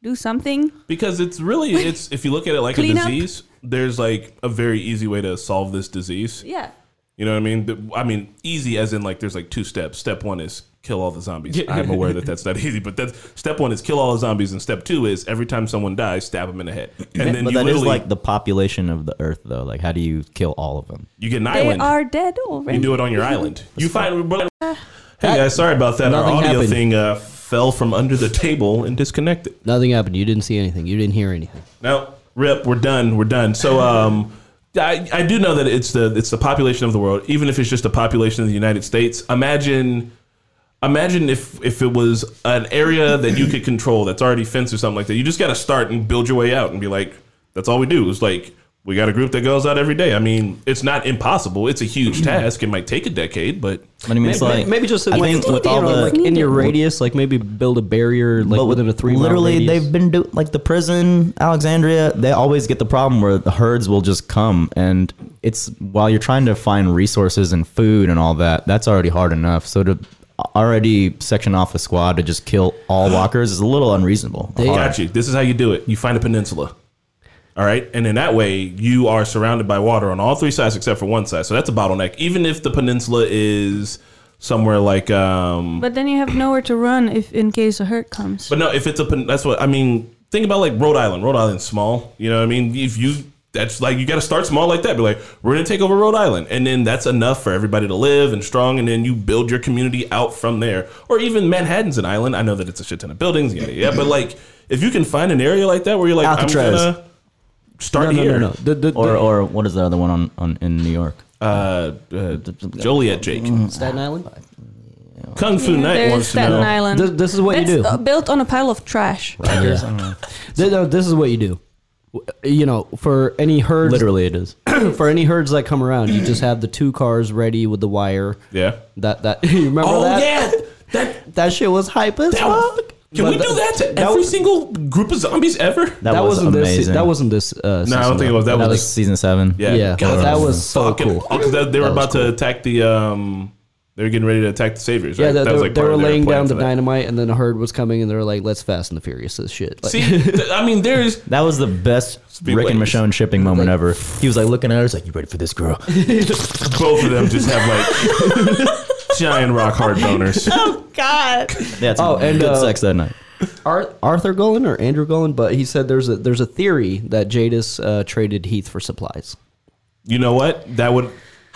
Do something. because it's really it's if you look at it like a Clean up. disease, there's like a very easy way to solve this disease. Yeah. You know what I mean? I mean, easy as in like there's like two steps. Step one is kill all the zombies. I'm aware that that's not easy, but that's step one is kill all the zombies, and step two is every time someone dies, stab them in the head, and then but you that is literally like the population of the Earth, though. Like, how do you kill all of them? you get an They island. are dead already. you do it on your island. You find. Hey guys, sorry about that. Our Nothing audio happened. thing uh, fell from under the table and disconnected. Nothing happened. You didn't see anything. You didn't hear anything. No, rip. We're done. We're done. So, um, I, I do know that it's the it's the population of the world. Even if it's just the population of the United States, imagine, imagine if if it was an area that you could control that's already fenced or something like that. You just got to start and build your way out and be like, that's all we do. It's like we got a group that goes out every day. I mean, it's not impossible. It's a huge mm-hmm. task. It might take a decade, but But I mean, it's maybe, like maybe just I like, think with all the like in your radius, like maybe build a barrier like but within a three literally radius. they've been doing like the prison alexandria they always get the problem where the herds will just come and it's while you're trying to find resources and food and all that that's already hard enough so to already section off a squad to just kill all walkers is a little unreasonable They- Got you. This is how you do it. You find a peninsula. All right. And in that way, you are surrounded by water on all three sides except for one side. So that's a bottleneck. Even if the peninsula is somewhere like, um, But then you have nowhere to run if in case a hurt comes. but no, if it's a, pen- that's what I mean. Think about like Rhode Island. Rhode Island's small. You know what I mean? If you, that's like, you got to start small like that. Be like, we're going to take over Rhode Island. And then that's enough for everybody to live and strong. And then you build your community out from there. Or even Manhattan's an island. I know that it's a shit ton of buildings. Yeah. Yeah. But like, if you can find an area like that where you're like, Alcatraz. I'm going to start no, no, here. no, no. The, the, or the, or what is the other one on, on in new york uh, uh, Joliet Jake. Staten Island. Kung Fu Yeah, Knight there's wants to Staten know. Island. This, this is what That's you do. uh, built on a pile of trash. Th- no, this is what you do. W- You know, for any herds, literally it is for any herds that come around, you just have the two cars ready with the wire. Yeah. That that you remember Oh that? yeah, that. That shit was hype as that fuck. can But we do that to that every was- single group of zombies ever? that, That, was wasn't amazing this. That wasn't this. Uh, No, I don't think it was. That that was was season seven Yeah, Yeah, God, that was so fucking- cool. Because they, they were That was about to attack the. um They were getting ready to attack the saviors. Yeah, right? they, that was were- like they were laying down the that. dynamite, and then a herd was coming, and they were like, "Let's Fast and the Furious this shit." Like, See, th- I mean, there's that was the best Speed Rick and waves. Michonne shipping moment ever. He was like looking at her, he's like, "You ready for this, girl?" both of them just have like giant rock hard boners. Oh God. That's Oh, and, good uh, sex that night. Ar- Arthur Golan or Andrew Golan, but he said there's a there's a theory that Jadis uh, traded Heath for supplies. You know what? That would.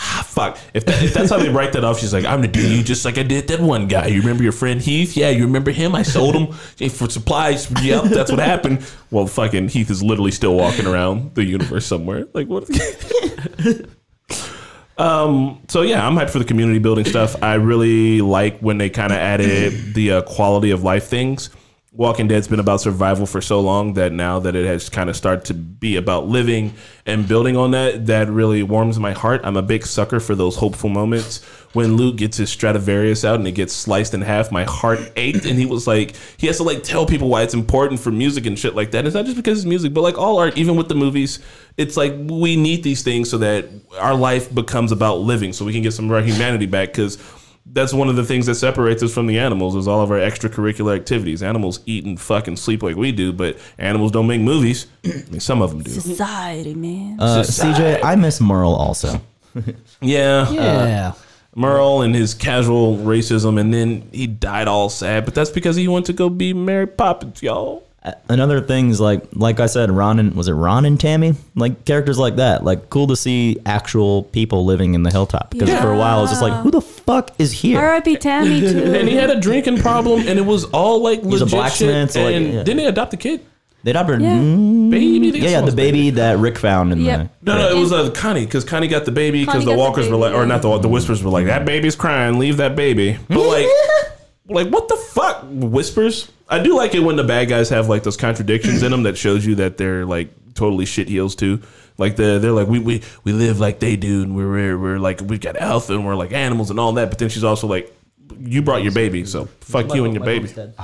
Ah, fuck. If, that, if that's how they write that off, she's like, I'm gonna do you just like I did that one guy. You remember your friend Heath? Yeah, you remember him? I sold him for supplies. Yep, that's what happened. Well, fucking Heath is literally still walking around the universe somewhere. Like what? um. So yeah, I'm hyped for the community building stuff. I really like when they kind of added the uh, quality of life things. Walking Dead's been about survival for so long that now that it has kind of started to be about living and building on that, that really warms my heart. I'm a big sucker for those hopeful moments. When Luke gets his Stradivarius out and it gets sliced in half, my heart ached, and he was like, he has to like tell people why it's important for music and shit like that. It's not just because it's music, but like all art, even with the movies, it's like we need these things so that our life becomes about living, so we can get some of our humanity back. Because that's one of the things that separates us from the animals is all of our extracurricular activities. Animals eat and fuck and sleep like we do, but animals don't make movies. I mean, some of them do. Society, man. Uh, Society. CJ, I miss Merle also. Yeah, Yeah, Merle and his casual racism, and then he died all sad. But that's because he went to go be Mary Poppins, y'all. Another thing is like, like I said, Ron and was it Ron and Tammy? Like characters like that. Like cool to see actual people living in the hilltop. Because for a while it was just like, who the fuck is here? R.I.P. Tammy too. and he had a drinking problem, and it was all like He's a legit blacksmith, shit. so, like, and yeah. didn't he adopt a kid? They adopted. Yeah. Mm, Baby, they yeah, yeah, the his baby that Rick found in Yep. No, no, it was uh, Connie because Connie got the baby because the got the walkers were baby, like, or yeah. not the the whispers were like, that baby's crying, leave that baby. But like, like what the fuck, whispers? I do like it when the bad guys have like those contradictions in them that shows you that they're like totally shit heels too. Like the they're like we we we live like they do and we're we're, we're like we got alpha and we're like animals and all that. But then she's also like, you brought your baby, so fuck you and your baby.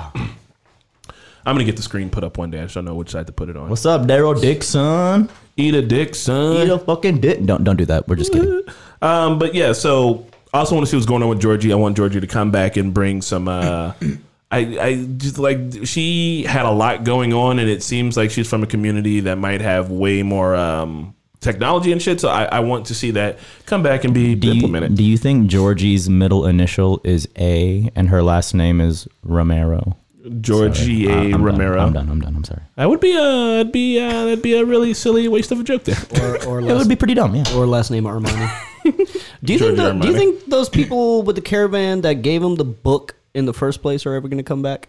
I'm gonna get the screen put up one day. I just don't know which side to put it on. What's up, Daryl Dixon? Eat a dick, son. Eat a fucking dick. Don't don't do that. We're just kidding. Um, but yeah, so I also want to see what's going on with Georgie. I want Georgie to come back and bring some. Uh, I I just like she had a lot going on, and it seems like she's from a community that might have way more um, technology and shit. So I, I want to see that come back and be Do you, implemented. do you think Georgie's middle initial is A and her last name is Romero? Georgie Sorry. A. I- I'm done. Romero. I'm done. I'm done. I'm sorry. That would be a that'd be uh that'd be a really silly waste of a joke there. Or, or It would be pretty dumb. Yeah. or last name Armani. do you think? The, do you think those people with the caravan that gave him the book in the first place are ever going to come back?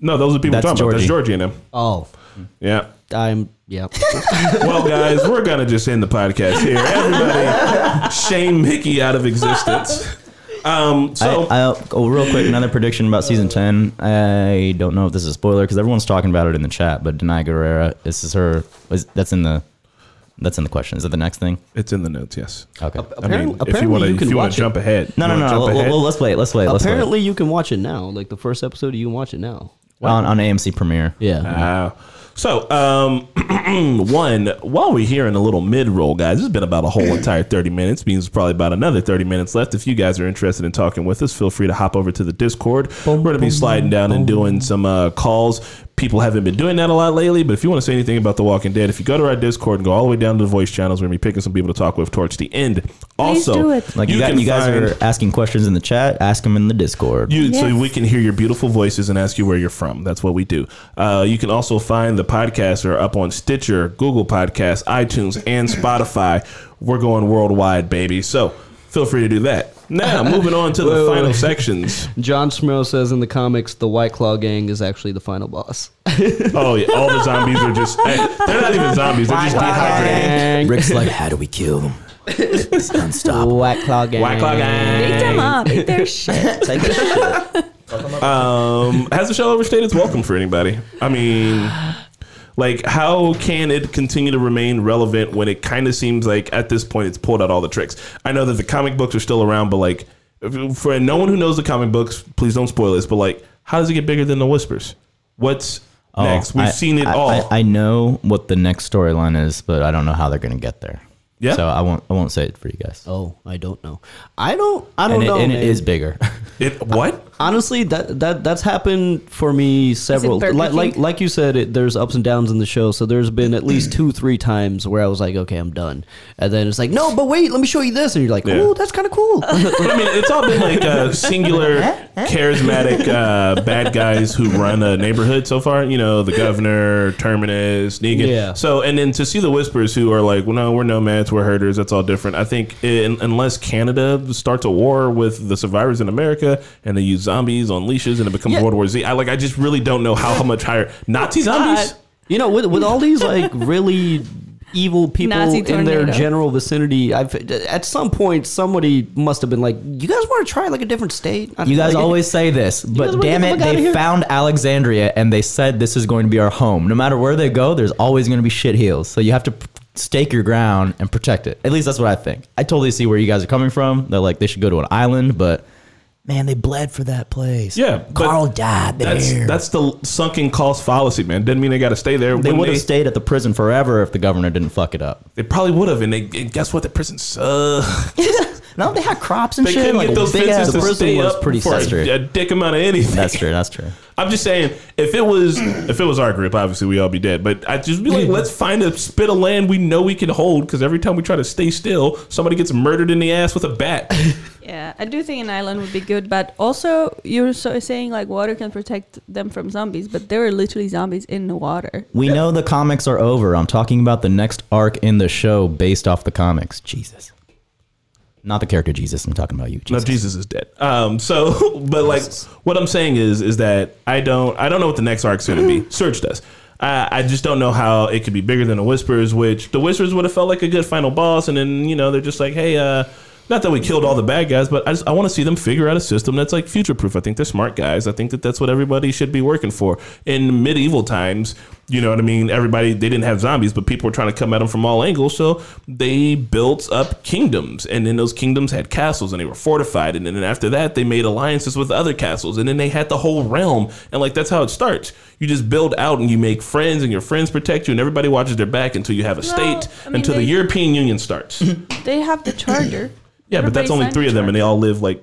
No, those are the people That's we're talking about. That's Georgie. Georgie and them. Oh, Yeah. I'm yeah. Well, guys, we're gonna just end the podcast here. Everybody, shame Mickey out of existence. Um, so I, I, oh, real quick, another prediction about season ten. I don't know if this is a spoiler because everyone's talking about it in the chat. But Denai Guerrera, this is her. Is, that's in the. That's in the question. Is it the next thing? it's in the notes. Yes. Okay. I mean, Apparently- if you want to, you if can you want to jump it. ahead, No, You no, no. jump Well, ahead? well, let's wait. Let's wait. Let's Apparently, you can watch it now. Like the first episode, you can watch it now. wait. On, on AMC Premiere. Yeah. Wow. So, um, one, while we're here in a little mid roll, guys, it's been about a whole entire 30 minutes, means probably about another 30 minutes left. If you guys are interested in talking with us, feel free to hop over to the Discord. We're going to be sliding down and doing some uh, calls. People haven't been doing that a lot lately, but if you want to say anything about The Walking Dead, if you go to our Discord and go all the way down to the voice channels, we're going to be picking some people to talk with towards the end. Also, do it. Like you, got, you guys find- are asking questions in the chat. Ask them in the Discord. you, So we can hear your beautiful voices and ask you where you're from. That's what we do. Uh, you can also find the podcasts are up on Stitcher, Google Podcasts, iTunes, and Spotify. We're going worldwide, baby. So feel free to do that. Now, moving on to the Wait, wait, final wait. sections. John Smurl says in the comics, the White Claw gang is actually the final boss. Oh yeah, all the zombies are just hey, they're not even zombies. They're just dehydrated. Rick's like, how do we kill them? It's unstoppable. White Claw gang. White Claw gang. Beat them up. Eat their shit. Take a shit. Um, has the show overstayed its welcome for anybody? I mean, like, how can it continue to remain relevant when it kind of seems like at this point it's pulled out all the tricks? I know that the comic books are still around, but like, for no one who knows the comic books, please don't spoil this. But like, how does it get bigger than the Whispers? What's oh, next? We've Oh, I- seen it I, all. I, I know what the next storyline is, but I don't know how they're going to get there. Yeah. So I won't. I won't say it for you guys. Oh, I don't know. I don't. I don't and it, know. and man. it is bigger. it what? Honestly that that that's happened for me several Burger like like like you said it, there's ups and downs in the show so there's been at least two three times where i was like okay i'm done and then it's like no but wait let me show you this and you're like Yeah. oh that's kind of cool But I mean, it's all been like uh, singular, charismatic uh, bad guys who run a neighborhood so far. You know, the governor, Terminus, Negan. Yeah. So, and then to see the Whispers who are like, well, no, we're nomads, we're herders. That's all different. I think in, unless Canada starts a war with the survivors in America and they use zombies on leashes and it becomes Yeah. World War Z, I like, I just really don't know how, how much higher Nazi uh, zombies. you know with with all these like really evil people in their general vicinity i've at some point somebody must have been like you guys want to try like a different state You guys Like, always say this, but damn it, the fuck outta they found Alexandria and they said this is going to be our home. No matter where they go, there's always going to be shit heels. So you have to stake your ground and protect it. At least that's what I think. I totally see where you guys are coming from. They're like they should go to an island, but man, they bled for that place. Yeah, Carl died there. That's that's the sunken cost fallacy, man. Didn't mean they got to stay there. they When would have stayed at the prison forever if the governor didn't fuck it up. They probably would have, and they and guess what? The prison sucks. No, they had crops and They shit. couldn't Like get those big fences ass to prison stay was up pretty for strict. a, a dick amount of anything. That's true. That's true. I'm just saying, if it was if it was our group, obviously we all be dead. But I'd just be like, let's find a spit of land we know we can hold, because every time we try to stay still, somebody gets murdered in the ass with a bat. Yeah, I do think an island would be good, but also you're so saying like water can protect them from zombies, but there are literally zombies in the water. We know the comics are over. I'm talking about the next arc in the show based off the comics. Jesus. Not the character Jesus. I'm talking about you. No, Jesus. Jesus is dead. Um, so, but like, what I'm saying is, is that I don't, I don't know what the next arc's going to be. Search does. I, I just don't know how it could be bigger than the Whispers, which the Whispers would have felt like a good final boss, and then you know they're just like, hey, uh, not that we killed all the bad guys, but I just I want to see them figure out a system that's like future proof. I think they're smart guys. I think that that's what everybody should be working for. In medieval times, you know what I mean. Everybody they didn't have zombies, but people were trying to come at them from all angles, so they built up kingdoms, and then those kingdoms had castles, and they were fortified, and then after that they made alliances with other castles, and then they had the whole realm, and like that's how it starts. You just build out, and you make friends, and your friends protect you, and everybody watches their back until you have a state, I mean, until the European Union starts. They have the charter. Yeah, but that's only three of them, and they all live like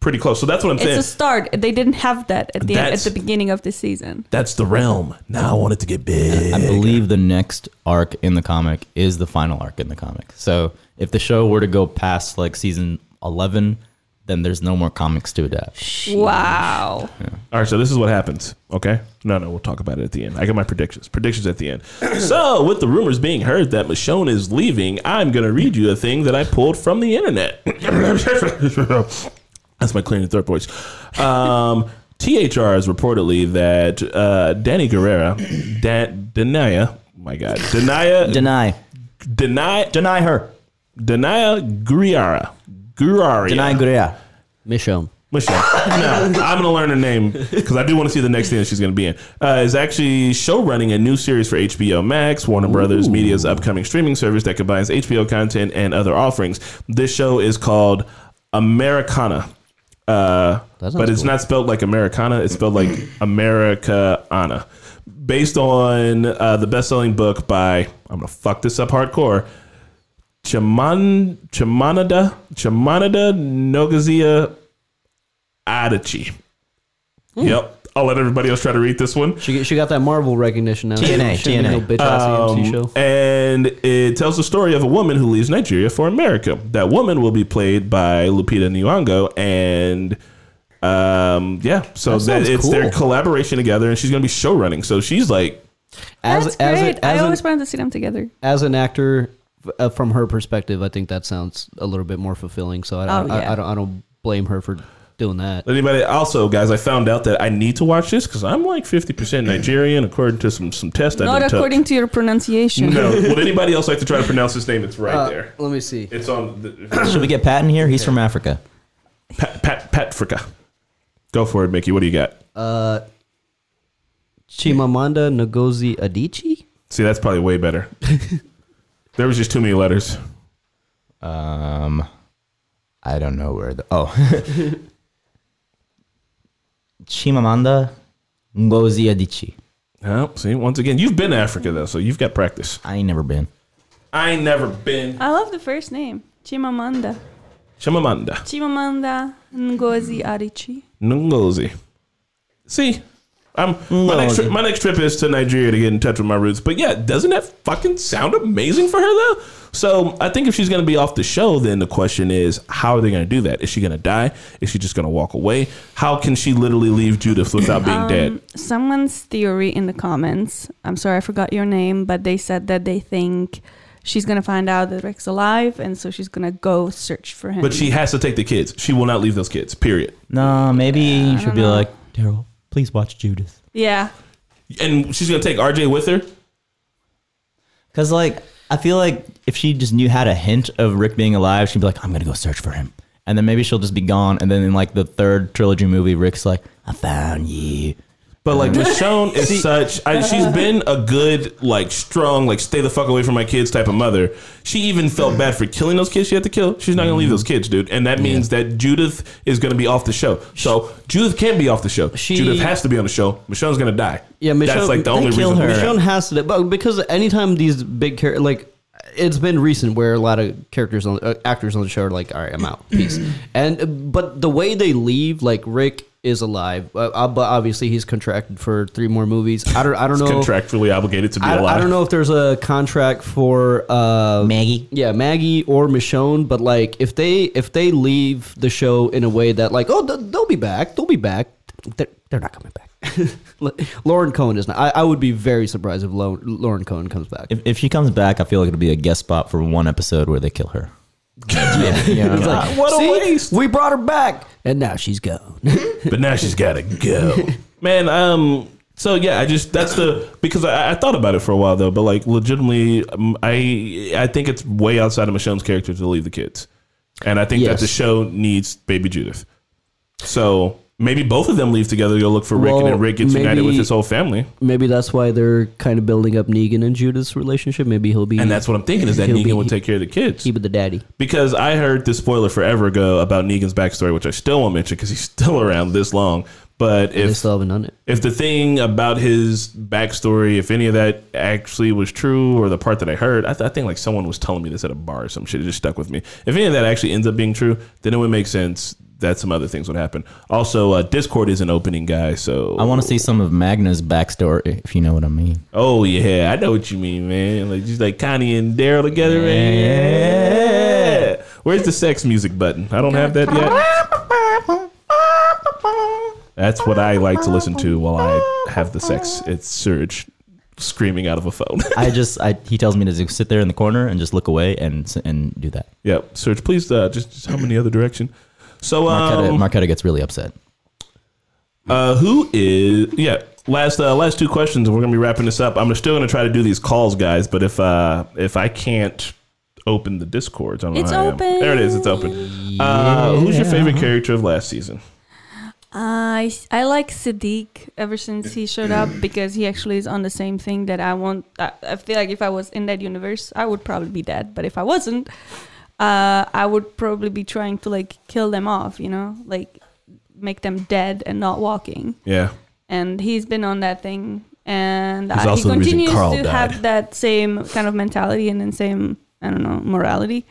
pretty close. So that's what I'm It's saying. It's a start. They didn't have that at the end, at the beginning of the season. that's the realm. Now I want it to get big. I believe the next arc in the comic is the final arc in the comic. So if the show were to go past like season 11, then there's no more comics to adapt. Wow. All right, so this is what happens. Okay, no, no, we'll talk about it at the end. I got my predictions. Predictions at the end. so, with the rumors being heard that Michonne is leaving, I'm gonna read you a thing that I pulled from the internet. That's my clearing throat voice. Um, THR is reportedly that uh, Danny Guerrera, Dan, Denaya, my God, Denaya, Deny. Deny, Deny her. Denaya Guerrera, Guerrera, Deny Guria. Michonne. Michelle. no, I'm gonna learn her name because I do want to see the next thing that she's gonna be in. Uh, is actually show running a new series for HBO Max, Warner Brothers Media's upcoming streaming service that combines HBO content and other offerings. This show is called Americanah. Uh, but it's cool. not spelled like Americana. It's spelled like America Americanah. Based on uh, the best-selling book by I'm gonna fuck this up hardcore. Chaman Chamanada Chamanada Nogazia Adichie. Yep. I'll let everybody else try to read this one. She she got that Marvel recognition now. TNA, She ain't no TNA. bitch ass AMC Um, show. and it tells the story of a woman who leaves Nigeria for America. That woman will be played by Lupita Nyong'o, and um, yeah, so That that sounds it's their collaboration together, and she's gonna be show running. So she's like, As That's as great. a, I as, always an, wanted to see them together. as an actor, uh, from her perspective, I think that sounds a little bit more fulfilling. So I, I, Oh, I, yeah. I don't I don't blame her for doing that. anybody. Also, guys, I found out that I need to watch this because I'm like 50 percent Nigerian, according to some some tests I Not done took. according to your pronunciation. No, would anybody else like to try to pronounce his name? It's right Uh, there. Let me see. It's on the, Should we get Pat in here? He's from Africa. Pat Pat Patrica. Go for it, Mickey. What do you got? Uh, Chimamanda Ngozi Adichie. See, that's probably way better. there was just too many letters. Um, I don't know where the. Oh. Chimamanda Ngozi Adichie. Oh, see, once again, you've been to Africa though, so you've got practice. I ain't never been. I ain't never been. I love the first name. Chimamanda. Chimamanda Chimamanda Ngozi Adichie. Ngozi. See, I'm my next trip. My next trip is to Nigeria to get in touch with my roots. But yeah, doesn't that fucking sound amazing for her though? So I think if she's gonna be off the show, then the question is, how are they gonna do that? Is she gonna die? Is she just gonna walk away? How can she literally leave Judith without being dead? Um, Someone's theory in the comments. I'm sorry, I forgot your name, but they said that they think she's gonna find out that Rick's alive, and so she's gonna go search for him. But she has to take the kids. She will not leave those kids. Period. No, maybe you should don't be know. like, Daryl, please watch Judith. yeah, And she's gonna take RJ with her. Because, like, I feel like if she just knew had a hint of Rick being alive, she'd be like, I'm going to go search for him. And then maybe she'll just be gone. And then in, like, the third trilogy movie, Rick's like, I found you. But like Michonne is such, I, she's been a good, like strong, like stay the fuck away from my kids type of mother. She even felt bad for killing those kids she had to kill. She's not gonna leave those kids, dude. And that means that Judith is gonna be off the show. So Judith can't be off the show. She- Judith has to be on the show. Michonne's gonna die. Yeah, Michonne- That's like the they only kill reason. her. Michonne has to, but because anytime these big characters, like, it's been recent where a lot of characters on uh, actors on the show are like, all right, I'm out, peace. and but the way they leave, like Rick is alive, uh, uh, but obviously he's contracted for three more movies. I don't, I don't know. Contractually obligated to be I, alive. I don't know if there's a contract for uh, Maggie. yeah, Maggie or Michonne, but like if they if they leave the show in a way that like oh th- they'll be back, they'll be back, they're, they're not coming back. Lauren Cohan is not. I, I would be very surprised if Lo- Lauren Cohan comes back. If, if she comes back, I feel like it'll be a guest spot for one episode where they kill her. Yeah, yeah. It's like, what a waste." We brought her back, and now she's gone. but now she's got to go. Man, um, so yeah, I just that's the because I, I thought about it for a while though, but like legitimately, um, I I think it's way outside of Michonne's character to leave the kids, and I think that the show needs Baby Judith. So maybe both of them leave together. Go look for Rick, and then Rick gets united with his whole family. Maybe that's why they're kind of building up Negan and Judith's relationship. Maybe he'll be And that's what I'm thinking is that Negan be- would take care of the kids. he be the daddy. because I heard this spoiler forever ago about Negan's backstory, which I still won't mention because he's still around this long. But if They still haven't done it. if the thing about his backstory, if any of that actually was true, or the part that I heard, I, th- I think like someone was telling me this at a bar or some shit. It just stuck with me. If any of that actually ends up being true, then it would make sense that some other things would happen. Also, uh, Discord is an opening guy, so I want to see some of Magna's backstory, if you know what I mean. Oh yeah, I know what you mean, man. Like just like Connie and Daryl together, man. Yeah. Where's the sex music button? I don't have that yet. That's what I like to listen to while I have the sex. It's Surge screaming out of a phone. I just, I, he tells me to just sit there in the corner and just look away and and do that. yep, Surge, please uh, just, just hum in the other direction. So, Marquetta, um, Marquetta gets really upset. uh, who is yeah? Last uh, last two questions, and we're gonna be wrapping this up. I'm still gonna try to do these calls, guys. But if uh, if I can't open the Discord, I don't It's know how I am. open. There it is. It's open. Uh, who's your favorite character of last season? I I like Siddiq ever since he showed up because he actually is on the same thing that I want. I, I feel like if I was in that universe, I would probably be dead. But if I wasn't, uh, I would probably be trying to like kill them off. You know, like make them dead and not walking. Yeah, And he's been on that thing, and He's uh, he also the continues Carl to died. have that same kind of mentality and then same I don't know morality,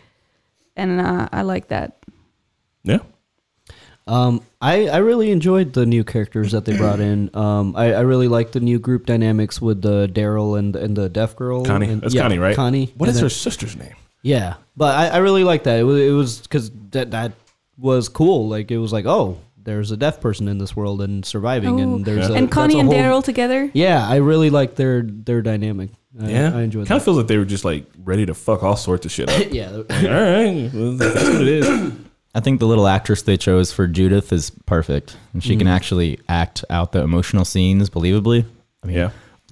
and uh, I like that. yeah. Um, I, I really enjoyed the new characters that they brought in. Um, I, I really like the new group dynamics with the Daryl and and the deaf girl. Connie. And, That's Connie, right? Connie. What And is then- her sister's name? Yeah, but I, I really like that. It was it was because that that was cool. Like it was like oh, there's a deaf person in this world and surviving, Oh. and there's Yeah. a, and that's Connie a and whole- Daryl together. Yeah, I really like their their dynamic. I, Yeah, I enjoyed Kind of that. feels like they were just like ready to fuck all sorts of shit up. yeah, All right, well, that's what it is. I think the little actress they chose for Judith is perfect, and she can mm. actually act out the emotional scenes believably. I mean, Yeah,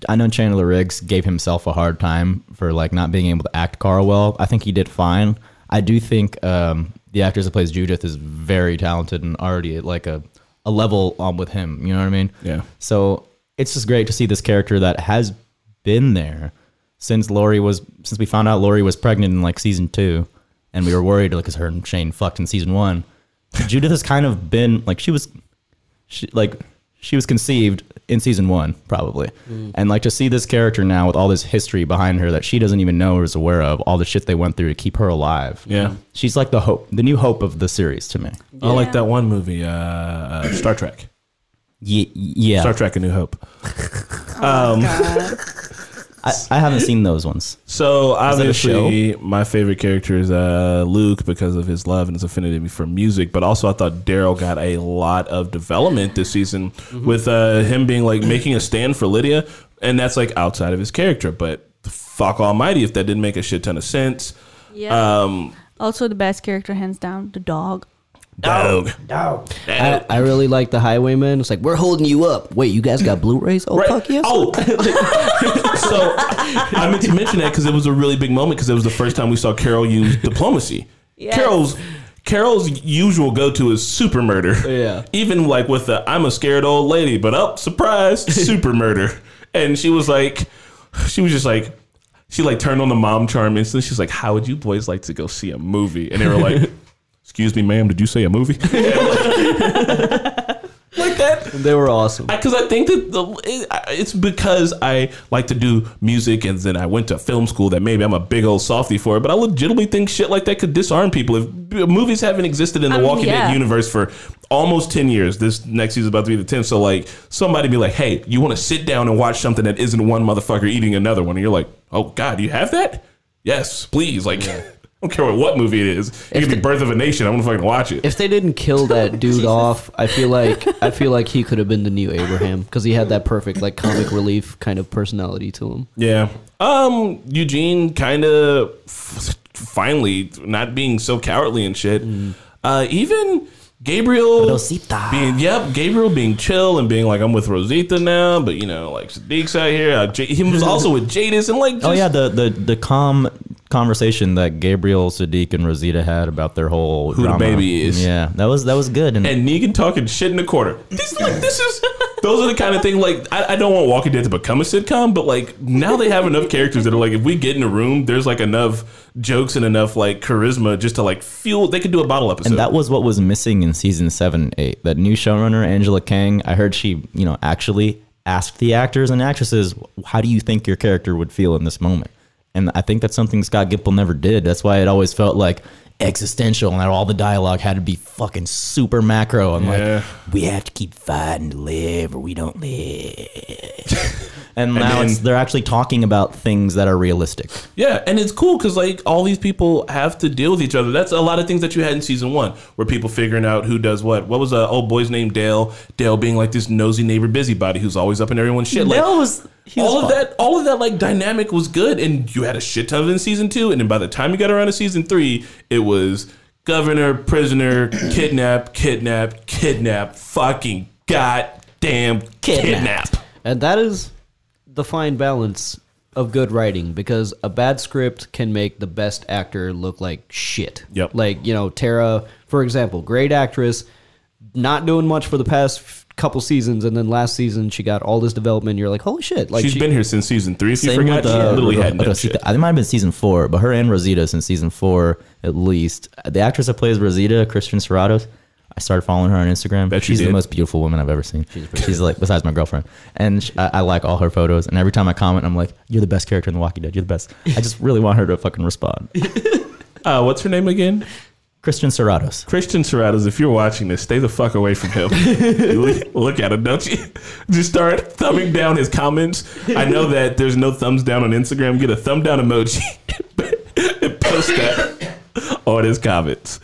I know Chandler Riggs gave himself a hard time for like not being able to act Carl well. I think he did fine. I do think um, the actress that plays Judith is very talented and already at like a, a level on with him. You know what I mean? yeah. So it's just great to see this character that has been there since Lori was since we found out Lori was pregnant in like season two, and we were worried like because her and Shane fucked in season one. Judith has kind of been like she was, she like she was conceived in season one probably, and like to see this character now with all this history behind her that she doesn't even know or is aware of, all the shit they went through to keep her alive. Yeah. she's like the hope, the new hope of the series to me. I like that one movie, uh, uh, Star Trek. Ye- yeah, Star Trek: A New Hope. Oh my God. I, I haven't seen those ones. So obviously, my favorite character is uh, Luke because of his love and his affinity for music. But also, I thought Daryl got a lot of development this season with uh, him being like making a stand for Lydia, and that's like outside of his character. But fuck Almighty, if that didn't make a shit ton of sense. Yeah. Um, also, the best character, hands down, the dog. Dog. I, I really like the Highwayman. It's like we're holding you up. Wait, you guys got Blu-rays? Oh Right. fuck yes. Oh, so I meant to mention that because it was a really big moment because it was the first time we saw Carol use diplomacy. Yes. Carol's Carol's usual go-to is super murder. Yeah. Even like with the I'm a scared old lady, but oh surprise, super murder. And she was like, she was just like, she like turned on the mom charm instantly. She's like, how would you boys like to go see a movie? And they were like. Excuse me, ma'am. Did you say a movie? like that They were awesome. because I, think that the, it, it's because I like to do music and then I went to film school that maybe I'm a big old softy for it, but I legitimately think shit like that could disarm people. If movies haven't existed in the I mean, Walking yeah. Dead universe for almost 10 years, this next season is about to be the 10th. So, like, somebody be like, hey, you want to sit down and watch something that isn't one motherfucker eating another one? And you're like, oh, God, you have that? Yes, please. Like, I don't care what movie it is. It could be Birth of a Nation. I'm going to fucking watch it. If they didn't kill that dude off, I feel like I feel like he could have been the new Abraham because he had that perfect like comic relief kind of personality to him. Yeah. Um, Eugene kind of f- finally not being so cowardly and shit. Uh, even Gabriel Rosita. being yep, Gabriel being chill and being like I'm with Rosita now, but you know like Siddiq's out here. Uh, J- he was also with Jadis and like Oh yeah, the the the calm conversation that Gabriel, Siddiq, and Rosita had about their whole Who the baby is. Yeah, that was that was good. And, and Negan talking shit in the corner. This like this is those are the kind of thing like I, I don't want Walking Dead to become a sitcom, but like now they have enough characters that are like if we get in a room, there's like enough jokes and enough like charisma just to like fuel. They could do a bottle episode. and that was what was missing in season seven eight. That new showrunner Angela Kang, I heard she, you know, actually asked the actors and actresses, "How do you think your character would feel in this moment?" And I think that's something Scott Gimple never did. That's why it always felt like existential, and that all the dialogue had to be fucking super macro. And Yeah. like, we have to keep fighting to live, or we don't live. and now then- it's, they're actually talking about things that are realistic. Yeah, and it's cool because like all these people have to deal with each other. That's a lot of things that you had in season one, where people figuring out who does what. What was a old boy's name? Dale. Dale being like this nosy neighbor busybody who's always up in everyone's shit. Like, was all of that, all of that like dynamic was good, and you had a shit ton of it in season two. And then by the time you got around to season three, it was governor, prisoner, kidnap, kidnap, kidnap, fucking goddamn kidnap. And that is the fine balance of good writing because a bad script can make the best actor look like shit. Yep. Like, you know, Tara, for example, great actress, not doing much for the past couple seasons, and then last season she got all this development. You're like, holy shit! Like She's she, been here since season three. If you forgot, with, she uh, literally Ro- hadn't done Rosita. shit. I think it might have been season four, but her and Rosita since season four at least. The actress that plays Rosita, Christian Serratos, I started following her on Instagram. Bet She's the most beautiful woman I've ever seen. She's, like, besides my girlfriend, and sh I, I like all her photos. And every time I comment, I'm like, "You're the best character in The Walking Dead. You're the best." I just really want her to fucking respond. Uh, what's her name again? Christian Serratos. Christian Serratos, if you're watching this, stay the fuck away from him. Look- look at him, don't you? Just start thumbing down his comments. I know that there's no thumbs down on Instagram. Get a thumb down emoji and post that on his comments.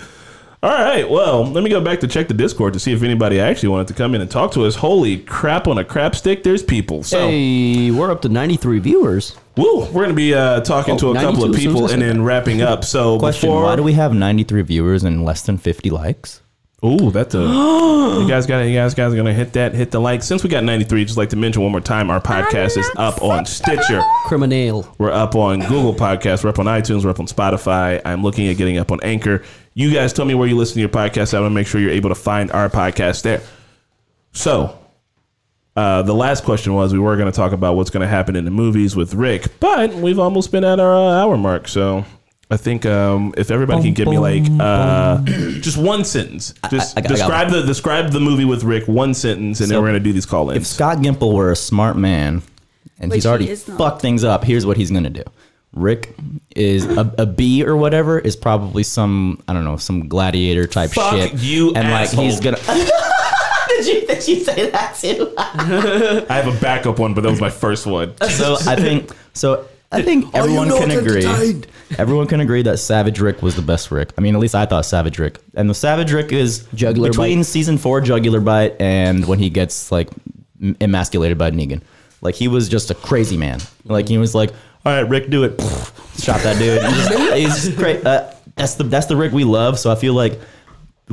All right, well, let me go back to check the Discord to see if anybody actually wanted to come in and talk to us. Holy crap on a crap stick, there's people. So, hey, we're up to 93 viewers. Woo, we're going to be uh, talking Oh, to a couple of 92, as soon people and then wrapping up. So, Question: before, Why do we have 93 viewers and less than 50 likes? Ooh, that's a. you guys got You guys guys are gonna hit that, hit the like. Since we got 93, just like to mention one more time, our podcast is up on Stitcher. Criminal. We're up on Google Podcasts. We're up on iTunes. We're up on Spotify. I'm looking at getting up on Anchor. You guys tell me where you listen to your podcast. I want to make sure you're able to find our podcast there. So, uh, the last question was we were going to talk about what's going to happen in the movies with Rick, but we've almost been at our uh, hour mark. So, I think um, if everybody can give me like uh, just one sentence, just I- I got- I describe the describe the movie with Rick one sentence, and then we're going to do these call ins. If. Scott Gimple were a smart man and Which he's already is not. fucked things up, here's what he's gonna do. Rick is a, a bee or whatever is probably some I don't know some gladiator type Fuck shit. you, and like he's gonna. did you did you say that too? I have a backup one, but that was my first one. So I think so. I think everyone can agree. Everyone can agree that Savage Rick was the best Rick. I mean, at least I thought Savage Rick. And the Savage Rick is Jugular between bite. season four Jugular Bite and when he gets like emasculated by Negan. Like he was just a crazy man. Like he was like, "All right, Rick, do it." Shot that dude. He's just, he's just great. Uh, that's the that's the Rick we love. So I feel like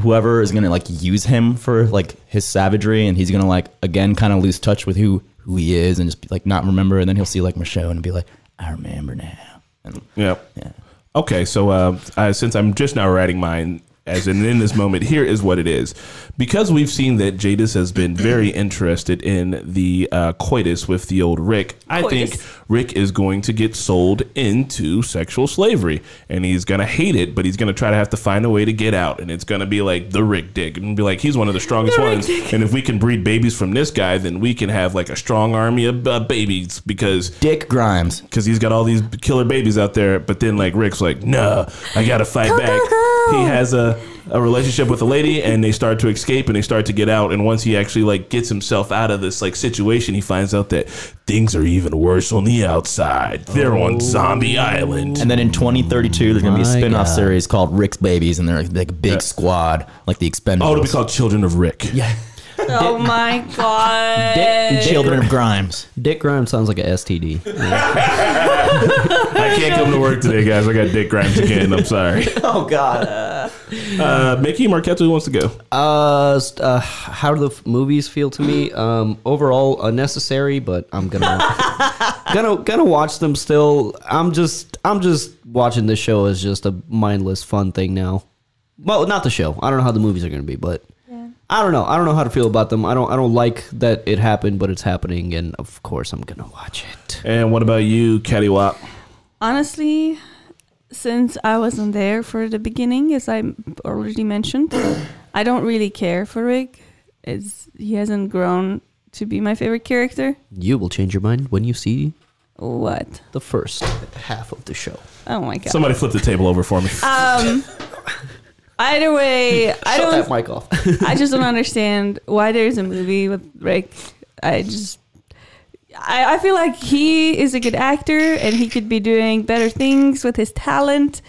whoever is gonna like use him for like his savagery and he's gonna like again kind of lose touch with who who he is and just like not remember and then he'll see like Michonne and be like I remember now and Yeah. yeah Okay, so uh, uh, since I'm just now writing mine, as in in this moment, here is what it is. Because we've seen that Jadis has been very interested in the uh, coitus with the old Rick, I Coitus. think Rick is going to get sold into sexual slavery, and he's gonna hate it, but he's gonna try to have to find a way to get out, and it's gonna be like the Rick Dick, and be like he's one of the strongest ones, and if we can breed babies from this guy, then we can have like a strong army of uh, babies because Dick Grimes because he's got all these killer babies out there. But then like Rick's like, no, I gotta fight back. He has a a relationship with a lady, and they start to escape and they start to get out. And once he actually like gets himself out of this like situation, he finds out that things are even worse on the outside. They're on oh. Zombie Island. and then in 2032 there's gonna be a My spin-off God. series called Rick's Babies and they're like, like a big Yeah. squad like the Expendables Oh, it'll be called Children of Rick. yeah Oh my god. Children of Grimes Dick Grimes sounds like a STD. I I can't come to work today, guys. I got dick grimes again. I'm sorry. Oh God. Uh, Mickey Marquette, who wants to go? Uh, uh, how do the f- movies feel to me? Um, overall unnecessary, but I'm gonna gonna gonna watch them still. I'm just I'm just watching this show as just a mindless fun thing now. Well, not the show. I don't know how the movies are gonna be, but I don't know. I don't know how to feel about them. I don't I don't like that it happened, but it's happening, and of course I'm gonna watch it. And what about you, Catty Wop? Honestly, since I wasn't there for the beginning, as I already mentioned, I don't really care for Rick. It's, he hasn't grown to be my favorite character. You will change your mind when you see What? the first half of the show. Oh my god. Somebody flip the table over for me. Um. Either way, I Shut don't. that mic off. I just don't understand why there's a movie with Rick. I just. I, I feel like he is a good actor and he could be doing better things with his talent.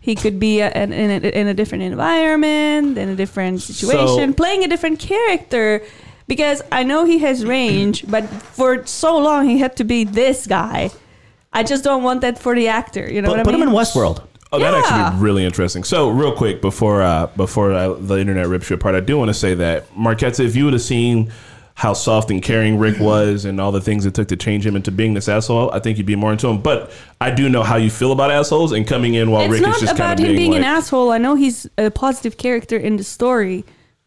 He could be a, in, in, a, in a different environment, in a different situation, So- playing a different character. Because I know he has range, but for so long he had to be this guy. I just don't want that for the actor. You know Put, what put I mean him mean? in Westworld. Oh, that'd actually be really interesting. So, real quick before uh, before uh, the internet rips you apart, I do want to say that Marquette, if you would have seen how soft and caring Rick mm-hmm. was and all the things it took to change him into being this asshole, I think you'd be more into him. But I do know how you feel about assholes and coming in while it's Rick is just kind about of him being, being like, an asshole. I know he's a positive character in the story.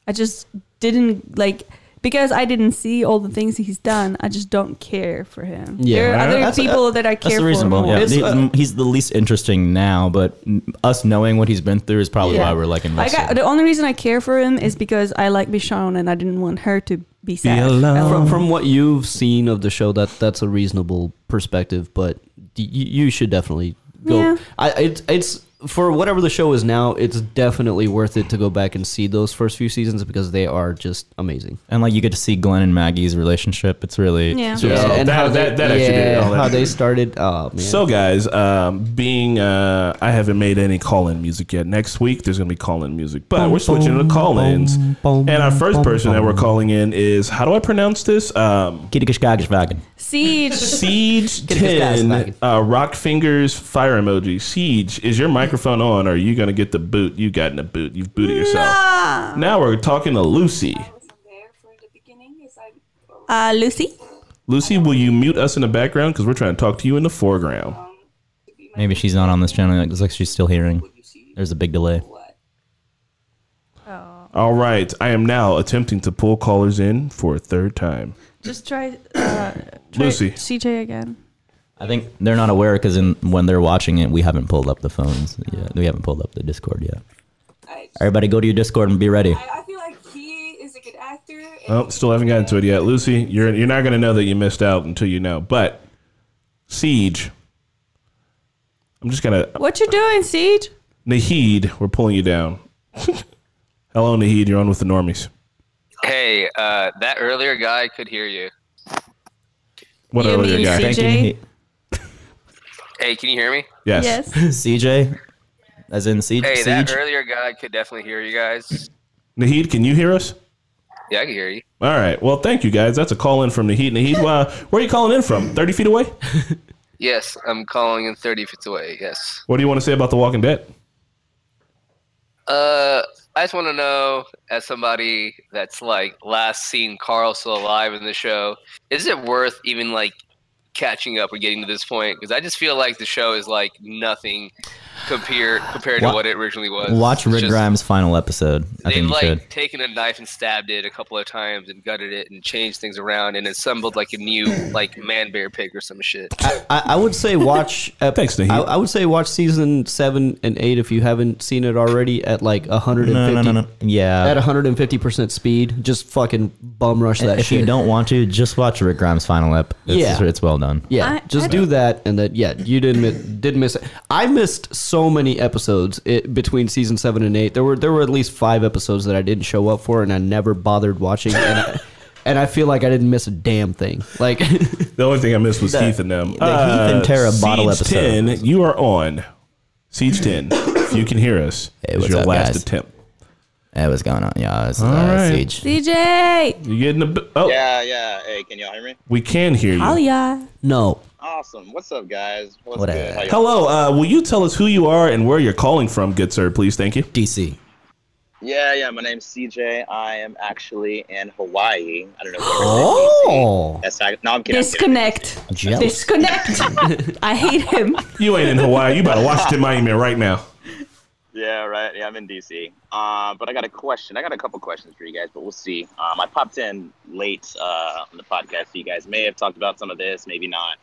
I just didn't like because I didn't see all the things he's done. I just don't care for him. Yeah. there are other That's- people that I That's care for reasonable. more. Yeah, It's, He- uh, he's the least interesting now, but us knowing what he's been through is probably Yeah. why we're like I invested. got, the only reason I care for him is because I like Michonne and I didn't want her to be sad. alone. From, from what you've seen of the show, that that's a reasonable perspective. But y- you, you should definitely go. Yeah. I it's it's for whatever the show is now. It's definitely worth it to go back and see those first few seasons because they are just amazing. and like you get to see Glenn and Maggie's relationship. It's really Yeah. it's really Yeah. solid. and that- how that- they, that actually did yeah, all that. how they started. Oh man. So, guys, um, being uh, I haven't made any call-in music yet. Next week there's gonna be call-in music, but we're switching to call-ins. And our first person that we're calling in is how do I pronounce this? Um, Kitty-kish-gagish-vaggin. Siege. Siege Get 10 uh, rock fingers fire emoji. Siege, is your microphone on? Or are you gonna get the boot? You got in the boot. You've booted yourself. Now we're talking to Lucy. Uh, Lucy. Lucy, will you mute us in the background because we're trying to talk to you in the foreground? Maybe she's not on this channel. It looks like she's still hearing. There's a big delay. All right, I am now attempting to pull callers in for a third time. Just try, uh, try Lucy. CJ again. I think they're not aware because when they're watching it, we haven't pulled up the phones yet. We haven't pulled up the Discord yet. Everybody, go to your Discord and be ready. I feel like he is a good actor. Oh, still haven't gotten to it yet. Lucy, you're you're not gonna know that you missed out until you know. But Siege, I'm just gonna What you doing, Siege? Nahid, we're pulling you down. Hello, Nahid. You're on with the normies. Hey, uh, that earlier guy could hear you. What You earlier mean guy? CJ? Thanking he- Hey, can you hear me? Yes. Yes. CJ, as in Siege. Hey, that Siege? earlier guy could definitely hear you guys. Nahid, can you hear us? Yeah, I can hear you. All right. Well, thank you guys. That's a call in from Nahid. Nahid, uh, where are you calling in from? Thirty feet away. Yes, I'm calling in 30 feet away. Yes. What do you want to say about The Walking Dead? Uh, I just want to know, as somebody that's like last seen Carl still alive in the show, is it worth even like catching up or getting to this point? Because I just feel like the show is like nothing compared compared Wa- to what it originally was. Watch It's Rick just- Grimes' final episode. I They've think like should. taken a knife and stabbed it a couple of times and gutted it and changed things around and assembled like a new like man bear pig or some shit. I, I would say watch. ep- Thanks, Nahid. I, I would say watch season seven and eight if you haven't seen it already at like 150. No, no, no, no. Yeah. At 150 percent speed, just fucking bum rush that if shit. you don't want to, just watch Rick Grimes' final ep. It's, Yeah. it's well done. yeah, I- just I- do that, and that. yeah, you didn't didn't miss it. I missed so many episodes it, between season seven and eight. There were there were at least five episodes that I didn't show up for, and I never bothered watching. And I, and I feel like I didn't miss a damn thing. Like The only thing I missed was Heath and them. the Heath and Tara bottle Siege episode. 10, you are on. Siege 10, if you can hear us, Hey, is what's your up, last guys? attempt. Hey, what's going on? Yeah, this is All uh, right. Siege. CJ. You getting a b- Oh, Yeah, yeah. Hey, can y'all hear me? we can hear you. Oh yeah. no, Awesome. What's up, guys? What's What good? up? Hello, uh, will you tell us who you are and where you're calling from, good sir, please? Thank you. DC. Yeah, yeah. My name's CJ. I am actually in Hawaii. I don't know. Where Oh, That's not, no, I'm kidding. I'm kidding. Disconnect. jealous. Disconnect. I hate him. You ain't in Hawaii. You about to Washington Monument right now. Yeah, right. Yeah, I'm in DC. Um, but I got a question. I got a couple questions for you guys, but we'll see. Um, I popped in late uh, on the podcast, so you guys may have talked about some of this, maybe not.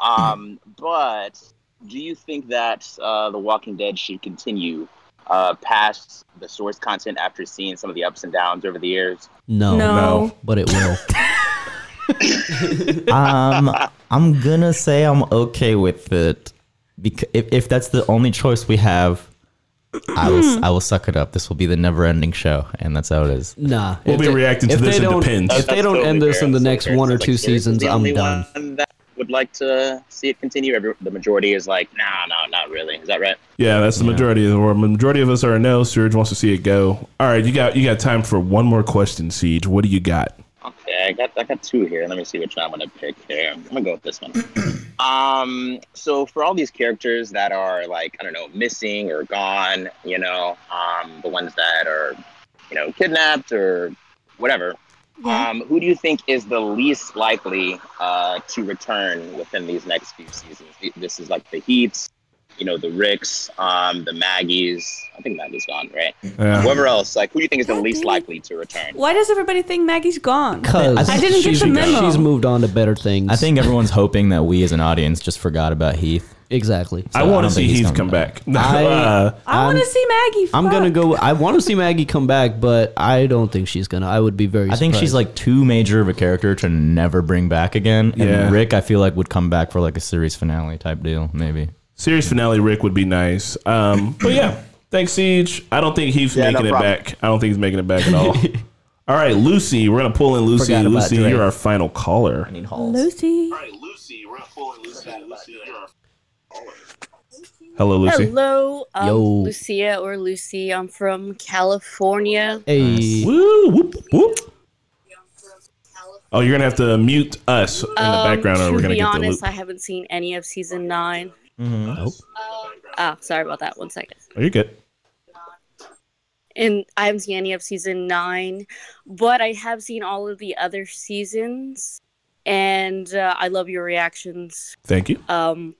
Um, but do you think that uh, The Walking Dead should continue uh, past the source content after seeing some of the ups and downs over the years? No, No. but it will. um, I'm gonna say I'm okay with it because if, if that's the only choice we have, I will I will suck it up. This will be the never-ending show, and that's how it is. Nah, We'll if be they- reacting to if this, they it don't- depends. If they don't totally end this fair. in the next fair. one or It's like, two seasons, I'm done. One that would like to see it continue. Every, the majority is like, nah, no, not really. Is that right? Yeah, that's the majority of the world. Majority of us are a no. Serge wants to see it go. All right, you got you got time for one more question, Siege. What do you got? Okay, I got I got two here. Let me see which one I'm gonna pick here. I'm gonna go with this one. um, so for all these characters that are like I don't know missing or gone, you know, um, the ones that are you know kidnapped or whatever. Yeah. Um, who do you think is the least likely uh, to return within these next few seasons? This is like the Heats, you know, the Ricks, um, the Maggies. I think Maggie's gone, right? Yeah. Whoever else, like, who do you think is the God least likely to return? Why does everybody think Maggie's gone? Cause I didn't get the memo. She's moved on to better things. I think everyone's hoping that we as an audience just forgot about Heath. Exactly. I I want to see Heath come back. back. I- Uh, I want to see Maggie. I'm gonna go. I want to see Maggie come back, but I don't think she's gonna. I would be very. I think she's like too major of a character to never bring back again. And Yeah. Rick, I feel like would come back for like a series finale type deal, maybe. series finale Rick would be nice. Um, but yeah, thanks Siege. I don't think Heath's Yeah, no making it problem. back. I don't think he's making it back at all. all right, Lucy, we're gonna pull in Lucy. Forgot Lucy, you're our final caller. Lucy. right, Lucy, we're gonna pull in Lucy. Lucy, you're our Hello, Lucy. Hello, um, Yo. Lucia or Lucy. I'm from California. Hey, Woo, whoop, whoop. Oh, you're gonna have to mute us in the Um, background, or we're gonna be get the honest, loop. I haven't seen any of season nine. Oh, Ah, sorry about that. One second. oh, you're good. And I haven't seen any of season nine, but I have seen all of the other seasons, and uh, I love your reactions. Thank you. Um,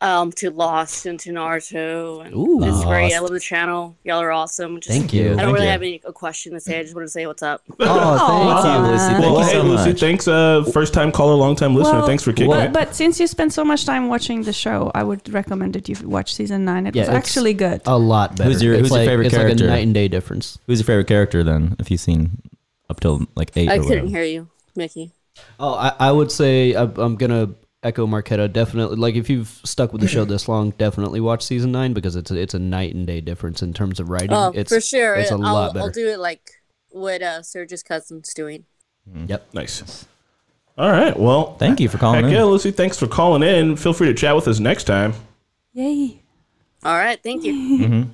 um, to Lost and to Naruto. And Ooh. it's great. I love the channel. Y'all are awesome. Just, Thank you. I don't Thank really you. have any a question to say. I just want to say what's up. Oh, Aw. thank you, Lucy. Thank Well, you hey, so Lucy, thanks. Uh, first time caller, long time listener. Well, thanks for kicking But, it. but since you spent so much time watching the show, I would recommend that you watch season nine. It Yeah, was actually good. A lot better. Who's your- it's who's your favorite it's character? like a night and day difference. Who's your favorite character then? If you've seen up till like eight I or couldn't whatever. hear you, Mickey. Oh, I, I would say I, I'm gonna echo Marquetta. Definitely, like if you've stuck with the show this long, definitely watch season nine because it's a, it's a night and day difference in terms of writing. Oh, it's for sure. It's a I'll, lot better. I'll do it like what uh, Serge's cousin's doing. Mm. Yep. Nice. All right. Well, Thank you for calling heck in. yeah, Lucy. Thanks for calling in. Feel free to chat with us next time. Yay. All right, thank you.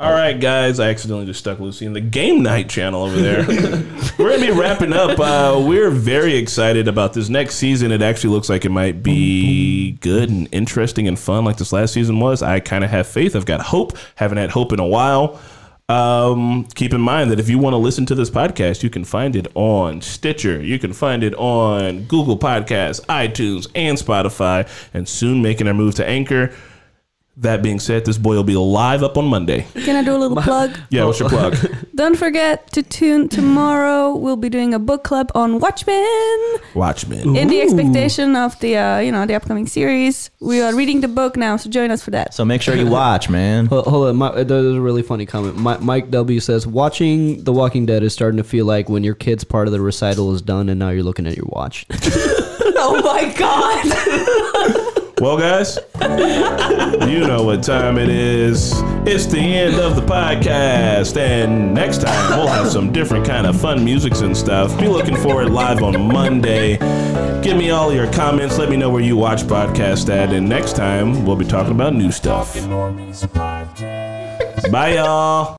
All right, guys. I accidentally just stuck Lucy in the game night channel over there. we're gonna be wrapping up. Uh, we're very excited about this next season. It actually looks like it might be good and interesting and fun, like this last season was. I kind of have faith. I've got hope. Haven't had hope in a while. Um, keep in mind that if you want to listen to this podcast, you can find it on Stitcher. You can find it on Google Podcasts, iTunes, and Spotify, and soon making our move to Anchor. That being said, this boy will be live up on Monday. Can I do a little plug? Yeah, what's your plug? Don't forget to tune tomorrow. We'll be doing a book club on Watchmen. Watchmen. In the expectation of the uh, you know the upcoming series, we are reading the book now, so join us for that. So make sure you watch, man. Hold, hold on, my, there's a really funny comment. Mi- Mike W says, "Watching The Walking Dead is starting to feel like when your kid's part of the recital is done, and now you're looking at your watch." oh my god! Well, guys, you know what time it is. It's the end of the podcast, and next time we'll have some different kind of fun musics and stuff. Be looking for it live on Monday. Give me all your comments. Let me know where you watch podcast at, and next time we'll be talking about new stuff. Bye, y'all.